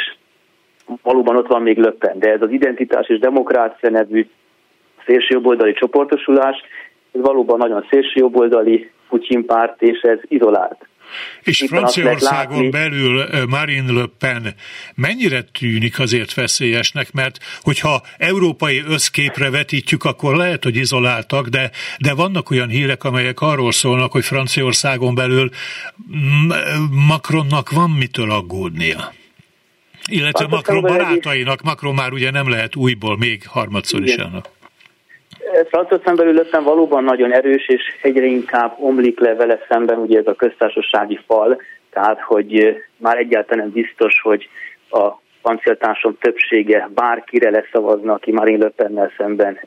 valóban ott van még Löppen, de ez az identitás és demokrácia nevű szélsőjobboldali csoportosulás, ez valóban nagyon szélsőjobboldali Putyin párt, és ez izolált. És Franciaországon belül Marine Le Pen mennyire tűnik azért veszélyesnek, mert hogyha európai összképre vetítjük, akkor lehet, hogy izoláltak, de, de vannak olyan hírek, amelyek arról szólnak, hogy Franciaországon belül Macronnak van mitől aggódnia. Illetve Macron barátainak, Macron már ugye nem lehet újból még harmadszor is elnök. Franciaországon belül lettem valóban nagyon erős, és egyre inkább omlik le vele szemben ugye ez a köztársasági fal, tehát hogy már egyáltalán biztos, hogy a francia többsége bárkire leszavazna, aki Marine Le Pennel szemben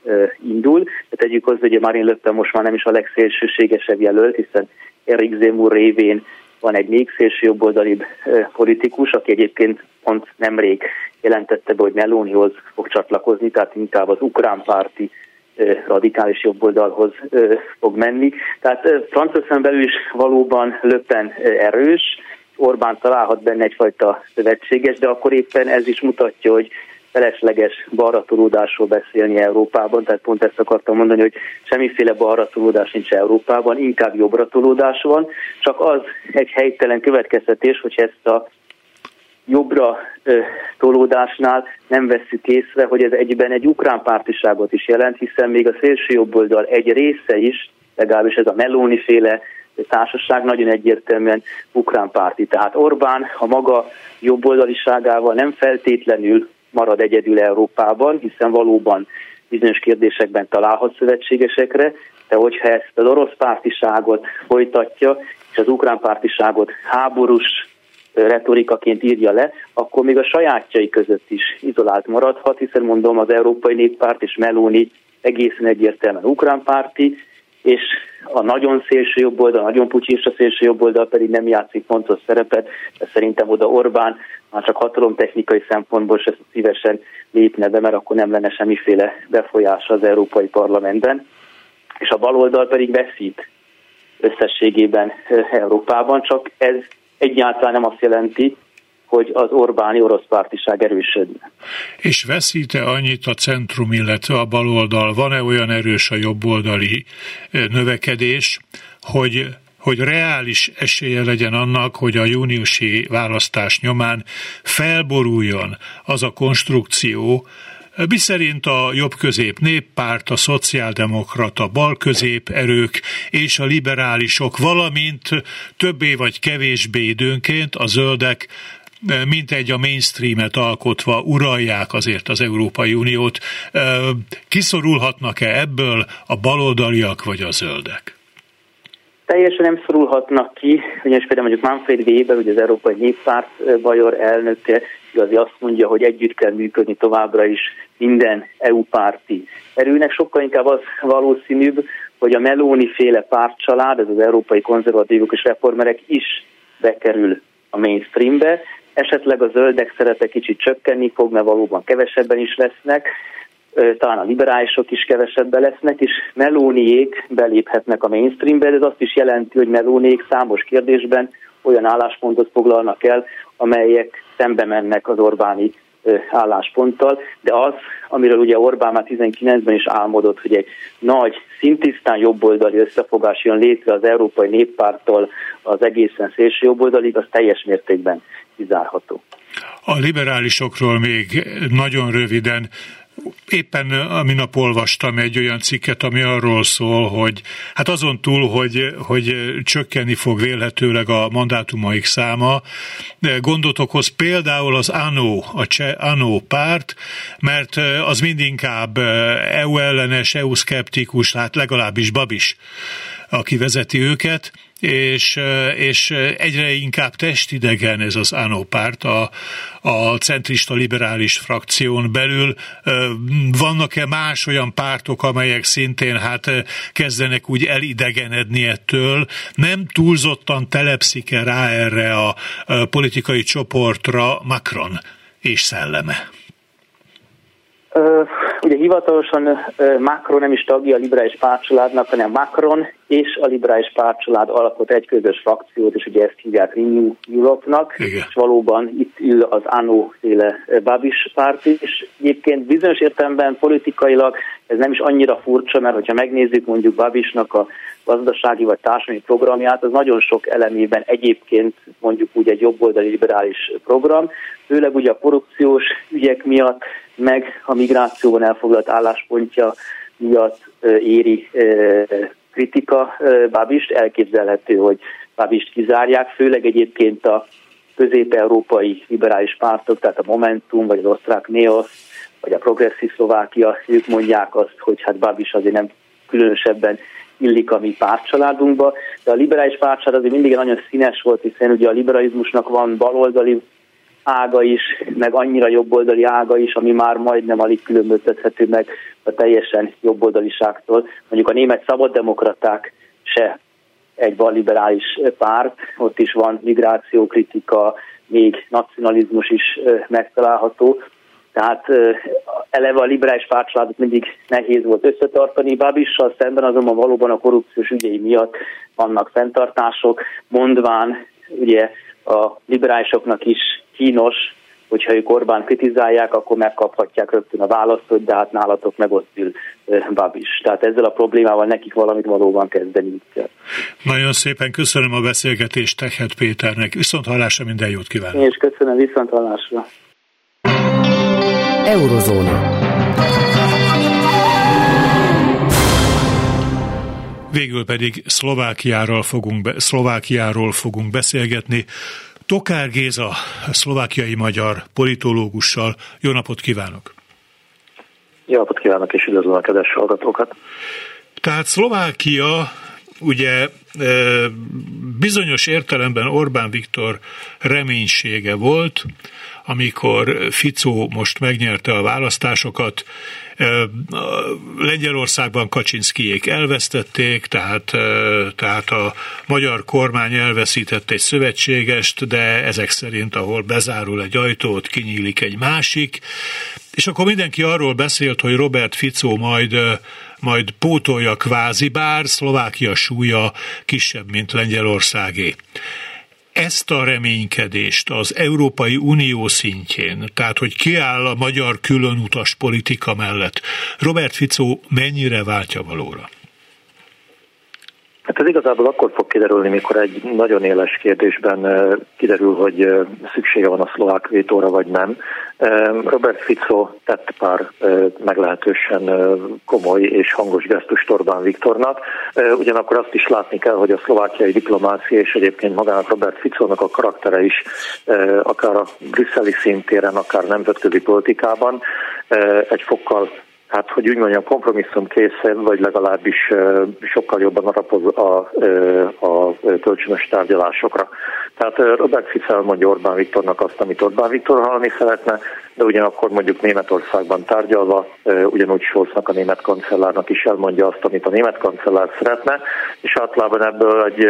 indul. De tegyük hozzá, hogy Marine Le Pen most már nem is a legszélsőségesebb jelölt, hiszen Eric Zemmour révén van egy még szélső jobboldali uh, politikus, aki egyébként pont nemrég jelentette be, hogy Melonihoz fog csatlakozni, tehát inkább az ukrán párti radikális jobboldalhoz fog menni. Tehát Franciaországon belül is valóban löppen erős, Orbán találhat benne egyfajta szövetséges, de akkor éppen ez is mutatja, hogy felesleges balratolódásról beszélni Európában, tehát pont ezt akartam mondani, hogy semmiféle balratolódás nincs Európában, inkább jobbratolódás van, csak az egy helytelen következtetés, hogy ezt a jobbra ö, tolódásnál nem vesszük észre, hogy ez egyben egy ukrán pártiságot is jelent, hiszen még a szélső jobboldal egy része is, legalábbis ez a Meloni féle társaság nagyon egyértelműen ukrán párti. Tehát Orbán a maga jobboldaliságával nem feltétlenül marad egyedül Európában, hiszen valóban bizonyos kérdésekben találhat szövetségesekre, de hogyha ezt az orosz pártiságot folytatja, és az ukrán pártiságot háborús retorikaként írja le, akkor még a sajátjai között is izolált maradhat, hiszen mondom az Európai Néppárt és Meloni egészen egyértelműen ukrán párti, és a nagyon szélső jobb oldal, nagyon putyista szélső jobb oldal pedig nem játszik fontos szerepet, de szerintem oda Orbán már csak hatalomtechnikai szempontból se szívesen lépne be, mert akkor nem lenne semmiféle befolyása az Európai Parlamentben, és a baloldal pedig veszít összességében Európában, csak ez egyáltalán nem azt jelenti, hogy az Orbáni orosz pártiság erősödne. És veszíte annyit a centrum, illetve a baloldal? Van-e olyan erős a jobboldali növekedés, hogy hogy reális esélye legyen annak, hogy a júniusi választás nyomán felboruljon az a konstrukció, miszerint a jobb-közép néppárt, a szociáldemokrata bal-közép erők és a liberálisok, valamint többé vagy kevésbé időnként a zöldek mint egy a mainstreamet alkotva uralják azért az Európai Uniót. Kiszorulhatnak-e ebből a baloldaliak vagy a zöldek? Teljesen nem szorulhatnak ki, ugyanis például mondjuk Manfred Weber, ugye az Európai Néppárt bajor elnöke, igazi azt mondja, hogy együtt kell működni továbbra is minden EU párti erőnek. Sokkal inkább az valószínűbb, hogy a Meloni féle pártcsalád, ez az európai konzervatívok és reformerek is bekerül a mainstreambe. Esetleg a zöldek szerepe kicsit csökkenni fog, mert valóban kevesebben is lesznek, talán a liberálisok is kevesebben lesznek, és Melóniék beléphetnek a mainstreambe, de ez azt is jelenti, hogy Melóniék számos kérdésben olyan álláspontot foglalnak el, amelyek szembe mennek az Orbáni állásponttal, de az, amiről ugye Orbán már 19-ben is álmodott, hogy egy nagy, szintisztán jobboldali összefogás jön létre az Európai Néppártól az egészen szélső jobboldalig, az teljes mértékben kizárható. A liberálisokról még nagyon röviden éppen a minap olvastam egy olyan cikket, ami arról szól, hogy hát azon túl, hogy, hogy csökkenni fog vélhetőleg a mandátumaik száma, gondot okoz például az ANO, a cseh ANO párt, mert az mindinkább EU ellenes, EU szkeptikus, hát legalábbis Babis aki vezeti őket, és, és egyre inkább testidegen ez az ANO párt a, a centrista liberális frakción belül. Vannak-e más olyan pártok, amelyek szintén hát kezdenek úgy elidegenedni ettől? Nem túlzottan telepszik-e rá erre a politikai csoportra Macron és szelleme? Ugye hivatalosan Macron nem is tagja a liberális pártcsaládnak, hanem Macron és a liberális pártcsalád alkot egy közös frakciót, és ugye ezt hívják Renew Europe-nak, Igen. és valóban itt ül az ANO féle Babis párt is. Egyébként bizonyos értelemben politikailag ez nem is annyira furcsa, mert hogyha megnézzük mondjuk Babisnak a gazdasági vagy társadalmi programját, az nagyon sok elemében egyébként mondjuk úgy egy jobboldali liberális program, főleg ugye a korrupciós ügyek miatt, meg a migrációban elfoglalt álláspontja miatt éri kritika Babist, elképzelhető, hogy Babist kizárják, főleg egyébként a közép-európai liberális pártok, tehát a Momentum, vagy az osztrák NEOS, vagy a Progresszív Szlovákia, ők mondják azt, hogy hát Babis azért nem különösebben illik a mi pártcsaládunkba, de a liberális pártcsalád azért mindig nagyon színes volt, hiszen ugye a liberalizmusnak van baloldali ága is, meg annyira jobboldali ága is, ami már majdnem alig különböztethető meg a teljesen jobboldaliságtól. Mondjuk a német szabaddemokraták se egy balliberális párt, ott is van migrációkritika, még nacionalizmus is megtalálható. Tehát eleve a liberális pártcsaládot mindig nehéz volt összetartani, Bábissal szemben azonban valóban a korrupciós ügyei miatt vannak fenntartások, mondván ugye a liberálisoknak is kínos, hogyha ők Orbán kritizálják, akkor megkaphatják rögtön a választ, hogy de hát nálatok meg ott ül Babis. Tehát ezzel a problémával nekik valamit valóban kezdeni kell. Nagyon szépen köszönöm a beszélgetést Tehet Péternek. Viszont hallásra minden jót kívánok. Én is köszönöm, viszont hallásra. Eurozóna. Végül pedig Szlovákiáról fogunk, be, Szlovákiáról fogunk beszélgetni. Tokár Géza, szlovákiai magyar politológussal. Jó napot kívánok! Jó napot kívánok, és üdvözlöm a kedves hallgatókat! Tehát Szlovákia ugye bizonyos értelemben Orbán Viktor reménysége volt, amikor Ficó most megnyerte a választásokat, Lengyelországban Kaczynszkijék elvesztették, tehát, tehát a magyar kormány elveszített egy szövetségest, de ezek szerint, ahol bezárul egy ajtót, kinyílik egy másik, és akkor mindenki arról beszélt, hogy Robert Ficó majd majd pótolja kvázi, bár Szlovákia súlya kisebb, mint Lengyelországé ezt a reménykedést az Európai Unió szintjén, tehát hogy kiáll a magyar különutas politika mellett, Robert Ficó mennyire váltja valóra? Hát ez igazából akkor fog kiderülni, mikor egy nagyon éles kérdésben kiderül, hogy szüksége van a szlovák vétóra, vagy nem. Robert Fico tett pár meglehetősen komoly és hangos gesztus Orbán Viktornak. Ugyanakkor azt is látni kell, hogy a szlovákiai diplomácia és egyébként magának Robert Ficónak a karaktere is akár a brüsszeli szintéren, akár nemzetközi politikában egy fokkal hát hogy úgy mondjam, kompromisszum készen, vagy legalábbis sokkal jobban arapoz a, a kölcsönös tárgyalásokra. Tehát Robert Fico mondja Orbán Viktornak azt, amit Orbán Viktor hallani szeretne, de ugyanakkor mondjuk Németországban tárgyalva, ugyanúgy Scholznak, a német kancellárnak is elmondja azt, amit a német kancellár szeretne, és általában ebből egy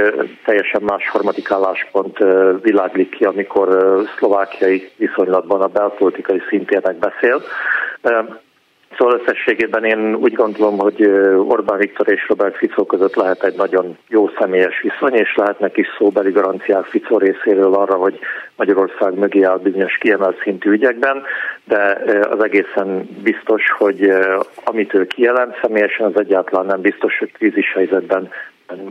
teljesen más harmadik álláspont világlik ki, amikor szlovákiai viszonylatban a belpolitikai szintérnek beszél. Szóval összességében én úgy gondolom, hogy Orbán Viktor és Robert Fico között lehet egy nagyon jó személyes viszony, és lehetnek is szóbeli garanciák Fico részéről arra, hogy Magyarország mögé áll bizonyos kiemelt szintű ügyekben, de az egészen biztos, hogy amit ő kijelent személyesen, az egyáltalán nem biztos, hogy krízis helyzetben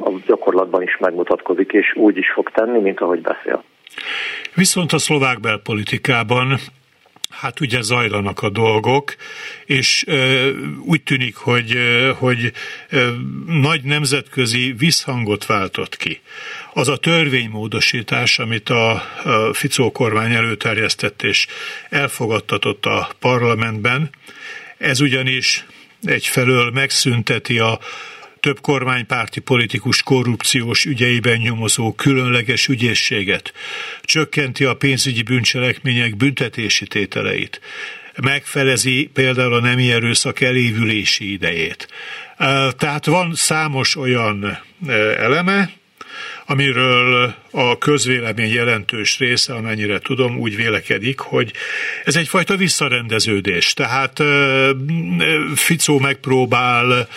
a gyakorlatban is megmutatkozik, és úgy is fog tenni, mint ahogy beszél. Viszont a szlovák belpolitikában hát ugye zajlanak a dolgok, és ö, úgy tűnik, hogy, ö, hogy ö, nagy nemzetközi visszhangot váltott ki. Az a törvénymódosítás, amit a, a Ficó kormány előterjesztett és elfogadtatott a parlamentben, ez ugyanis egyfelől megszünteti a több kormánypárti politikus korrupciós ügyeiben nyomozó különleges ügyészséget, csökkenti a pénzügyi bűncselekmények büntetési tételeit, megfelezi például a nemi erőszak elévülési idejét. Tehát van számos olyan eleme, amiről a közvélemény jelentős része, amennyire tudom, úgy vélekedik, hogy ez egyfajta visszarendeződés. Tehát Ficó megpróbál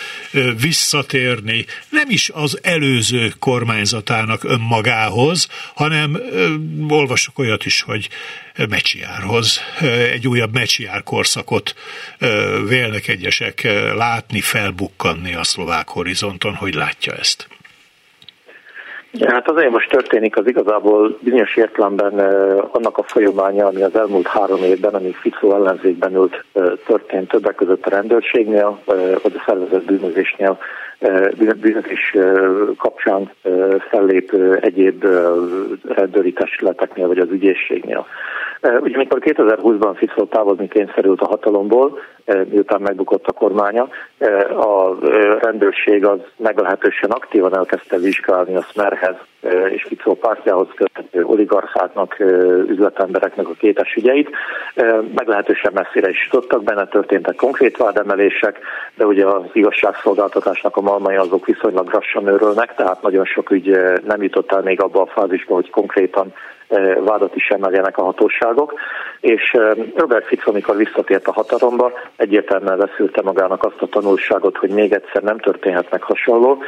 visszatérni nem is az előző kormányzatának önmagához, hanem olvasok olyat is, hogy Mecsiárhoz, egy újabb Mecsiár korszakot vélnek egyesek látni, felbukkanni a szlovák horizonton, hogy látja ezt. Hát azért most történik az igazából bizonyos értelemben annak a folyamánya, ami az elmúlt három évben, ami Ficó ellenzékben ült, történt többek között a rendőrségnél, vagy a szervezett bűnözésnél, bűnözés kapcsán fellép egyéb rendőri testületeknél, vagy az ügyészségnél. Ugye amikor 2020-ban Fico távozni kényszerült a hatalomból, miután megbukott a kormánya, a rendőrség az meglehetősen aktívan elkezdte vizsgálni a Smerhez és Fico pártjához köthető oligarcháknak, üzletembereknek a kétes ügyeit. Meglehetősen messzire is jutottak, benne történtek konkrét vádemelések, de ugye az igazságszolgáltatásnak a malmai azok viszonylag lassan őrölnek, tehát nagyon sok ügy nem jutott el még abba a fázisba, hogy konkrétan vádat is emeljenek a hatóságok, és Robert Fico, amikor visszatért a hatalomba, egyértelműen leszűrte magának azt a tanulságot, hogy még egyszer nem történhet meg hasonló,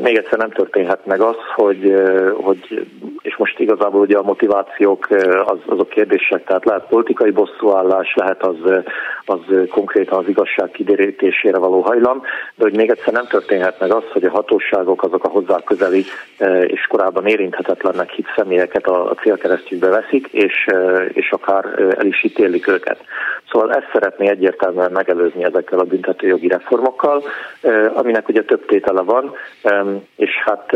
még egyszer nem történhet meg az, hogy, hogy és most igazából ugye a motivációk az, azok kérdések, tehát lehet politikai bosszúállás, lehet az, az konkrétan az igazság kiderítésére való hajlam, de hogy még egyszer nem történhet meg az, hogy a hatóságok azok a hozzá közeli és korábban érinthetetlennek hit személyeket a célkeresztjükbe veszik, és, és akár el is ítélik őket. Szóval ezt szeretné egyértelműen megelőzni ezekkel a büntetőjogi reformokkal, aminek ugye több tétele van, és hát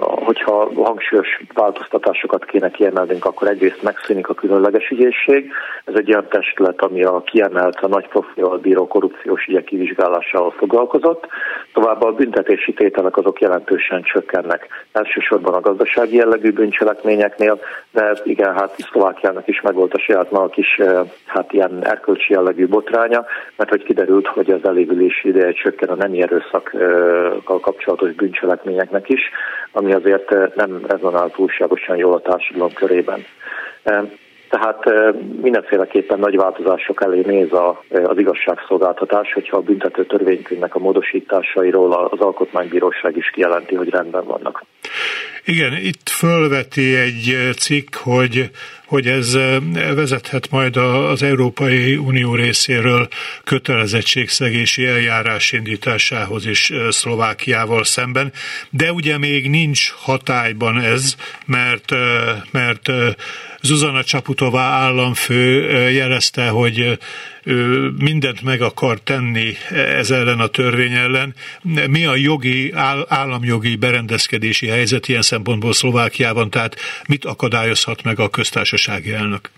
hogyha hangsúlyos változtatásokat kéne kiemelnünk, akkor egyrészt megszűnik a különleges ügyészség. Ez egy olyan testület, ami a kiemelt, a nagy profil bíró korrupciós ügyek kivizsgálásával foglalkozott. Továbbá a büntetési tételek azok jelentősen csökkennek. Elsősorban a gazdasági jellegű bűncselekményeknél, de igen, hát Szlovákiának is megvolt a maga kis hát ilyen erkölcsi jellegű botránya, mert hogy kiderült, hogy az elévülési ideje csökken a nemi erőszakkal kapcsolatos bűncselekményeknek is, ami azért nem rezonál túlságosan jól a társadalom körében. Tehát mindenféleképpen nagy változások elé néz az igazságszolgáltatás, hogyha a büntető törvénykönyvnek a módosításairól az alkotmánybíróság is kijelenti, hogy rendben vannak. Igen, itt fölveti egy cikk, hogy, hogy ez vezethet majd az Európai Unió részéről kötelezettségszegési eljárás indításához is Szlovákiával szemben, de ugye még nincs hatályban ez, mert, mert Zuzana Csaputová államfő jelezte, hogy mindent meg akar tenni ez ellen a törvény ellen. Mi a jogi, államjogi berendezkedési helyzet ilyen szempontból Szlovákiában, tehát mit akadályozhat meg a köztársasági elnök?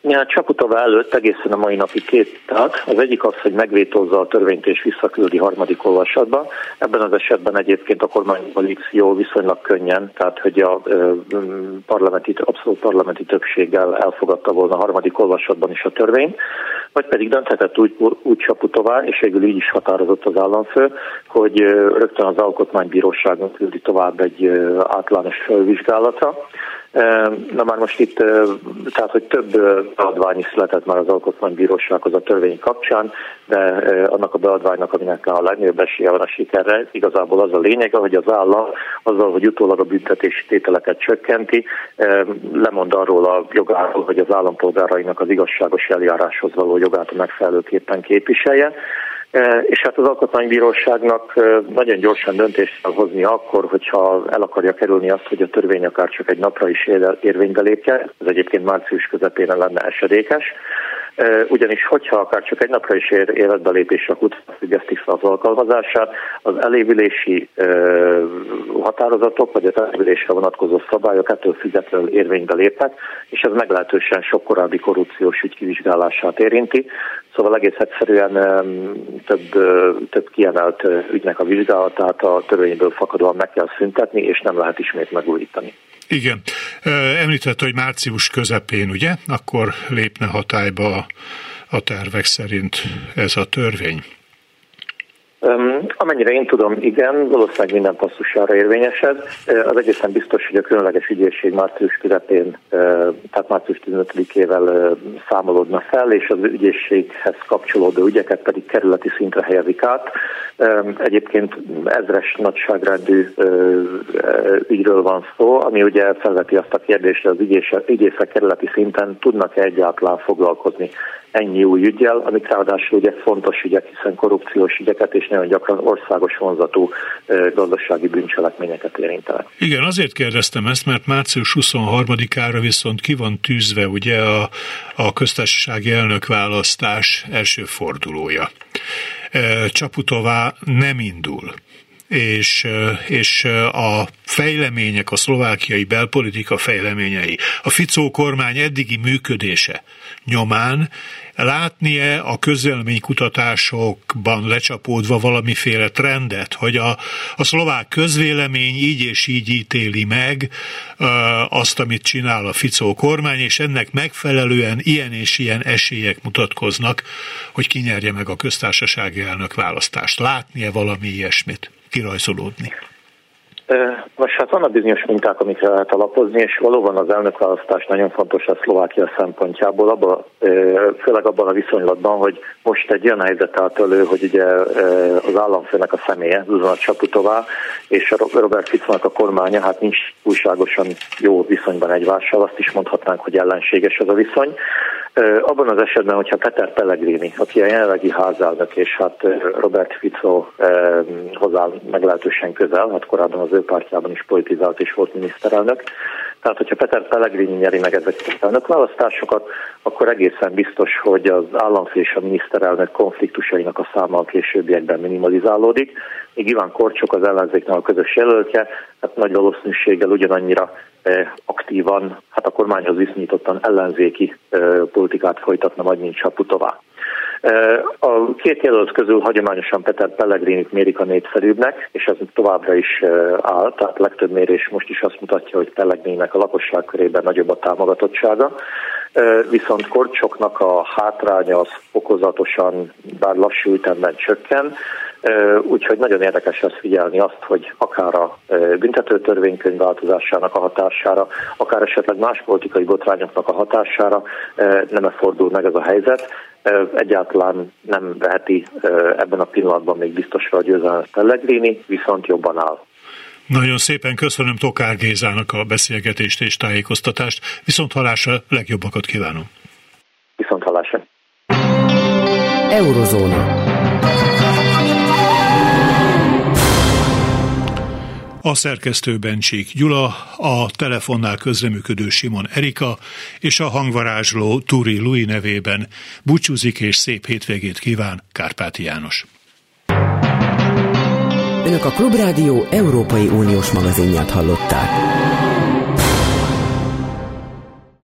Ja, Csaputova előtt egészen a mai napig két tehát. Az egyik az, hogy megvétózza a törvényt és visszaküldi harmadik olvasatba. Ebben az esetben egyébként a kormánykoalíció viszonylag könnyen, tehát hogy a parlamenti, abszolút parlamenti többséggel elfogadta volna a harmadik olvasatban is a törvényt, vagy pedig dönthetett úgy, úgy Csaputová, és végül így is határozott az államfő, hogy rögtön az alkotmánybíróságon küldi tovább egy általános felvizsgálatra, Na már most itt, tehát hogy több beadvány is született már az Alkotmánybírósághoz a törvény kapcsán, de annak a beadványnak, aminek a legnagyobb esélye van a sikerre, igazából az a lényege, hogy az állam azzal, hogy utólag a büntetési tételeket csökkenti, lemond arról a jogáról, hogy az állampolgárainak az igazságos eljáráshoz való jogát megfelelőképpen képviselje, És hát az Alkotmánybíróságnak nagyon gyorsan döntést kell hozni akkor, hogyha el akarja kerülni azt, hogy a törvény akár csak egy napra is érvénybe lépje, ez egyébként március közepén lenne esedékes, ugyanis hogyha akár csak egy napra is ér életbelépésre függesztik az alkalmazását, az elévülési határozatok vagy az elévülésre vonatkozó szabályok ettől függetlenül érvénybe lépnek, és ez meglehetősen sok korábbi korrupciós ügy kivizsgálását érinti. Szóval egész egyszerűen több, több kiemelt ügynek a vizsgálatát a törvényből fakadóan meg kell szüntetni, és nem lehet ismét megújítani. Igen. Említett, hogy március közepén, ugye? Akkor lépne hatályba a tervek szerint ez a törvény. Amennyire én tudom, igen, valószínűleg minden passzusára érvényesed. Az egészen biztos, hogy a különleges ügyészség március közepén, tehát március 15-ével számolódna fel, és az ügyészséghez kapcsolódó ügyeket pedig kerületi szintre helyezik át. Egyébként ezres nagyságrendű ügyről van szó, ami ugye felveti azt a kérdést, hogy az ügyészek kerületi szinten tudnak-e egyáltalán foglalkozni ennyi új ügyel, amik ráadásul ugye fontos ügyek, hiszen korrupciós ügyeket és nagyon gyakran országos vonzatú gazdasági bűncselekményeket érintenek. Igen, azért kérdeztem ezt, mert március 23-ára viszont ki van tűzve ugye a, a köztársasági elnökválasztás első fordulója. Csaputová nem indul és, és a fejlemények, a szlovákiai belpolitika fejleményei, a Ficó kormány eddigi működése nyomán látnie a közvéleménykutatásokban lecsapódva valamiféle trendet, hogy a, a szlovák közvélemény így és így ítéli meg ö, azt, amit csinál a Ficó kormány, és ennek megfelelően ilyen és ilyen esélyek mutatkoznak, hogy kinyerje meg a köztársasági elnök választást. Látnie valami ilyesmit, kirajzolódni. Most hát vannak bizonyos minták, amikre lehet alapozni, és valóban az elnökválasztás nagyon fontos a Szlovákia szempontjából, abba, főleg abban a viszonylatban, hogy most egy olyan helyzet állt elő, hogy ugye az államfőnek a személye, Zuzana Csaputová, és a Robert Ficónak a kormánya, hát nincs újságosan jó viszonyban egymással, azt is mondhatnánk, hogy ellenséges ez a viszony. Abban az esetben, hogyha Peter Pellegrini, aki a jelenlegi házelnök, és hát Robert Fico hozzá meglehetősen közel, hát korábban az ő pártjában is politizált és volt miniszterelnök, tehát, hogyha Peter Pellegrini nyeri meg ezeket a elnökválasztásokat, akkor egészen biztos, hogy az államfő és a miniszterelnök konfliktusainak a száma a későbbiekben minimalizálódik, míg Iván Korcsok az ellenzéknek a közös jelöltje, hát nagy valószínűséggel ugyanannyira eh, aktívan, hát a kormányhoz viszonyítottan ellenzéki eh, politikát folytatna majd, mint Saputová. A két jelölt közül hagyományosan Peter Pellegrini mérik a népszerűbbnek, és ez továbbra is áll, tehát legtöbb mérés most is azt mutatja, hogy Pellegrininek a lakosság körében nagyobb a támogatottsága, viszont Korcsoknak a hátránya az fokozatosan, bár lassú ütemben csökken, Úgyhogy nagyon érdekes lesz figyelni azt, hogy akár a büntető törvénykönyv változásának a hatására, akár esetleg más politikai botrányoknak a hatására nem fordul meg ez a helyzet. Egyáltalán nem veheti ebben a pillanatban még biztosra a győzelmet Pellegrini, viszont jobban áll. Nagyon szépen köszönöm Tokár Gézának a beszélgetést és tájékoztatást. Viszont halásra legjobbakat kívánom. Viszont halásra. Eurozóna. A szerkesztő Bencsik Gyula, a telefonnál közreműködő Simon Erika és a hangvarázsló Turi Lui nevében búcsúzik és szép hétvégét kíván Kárpáti János. Önök a Klubrádió Európai Uniós magazinját hallották.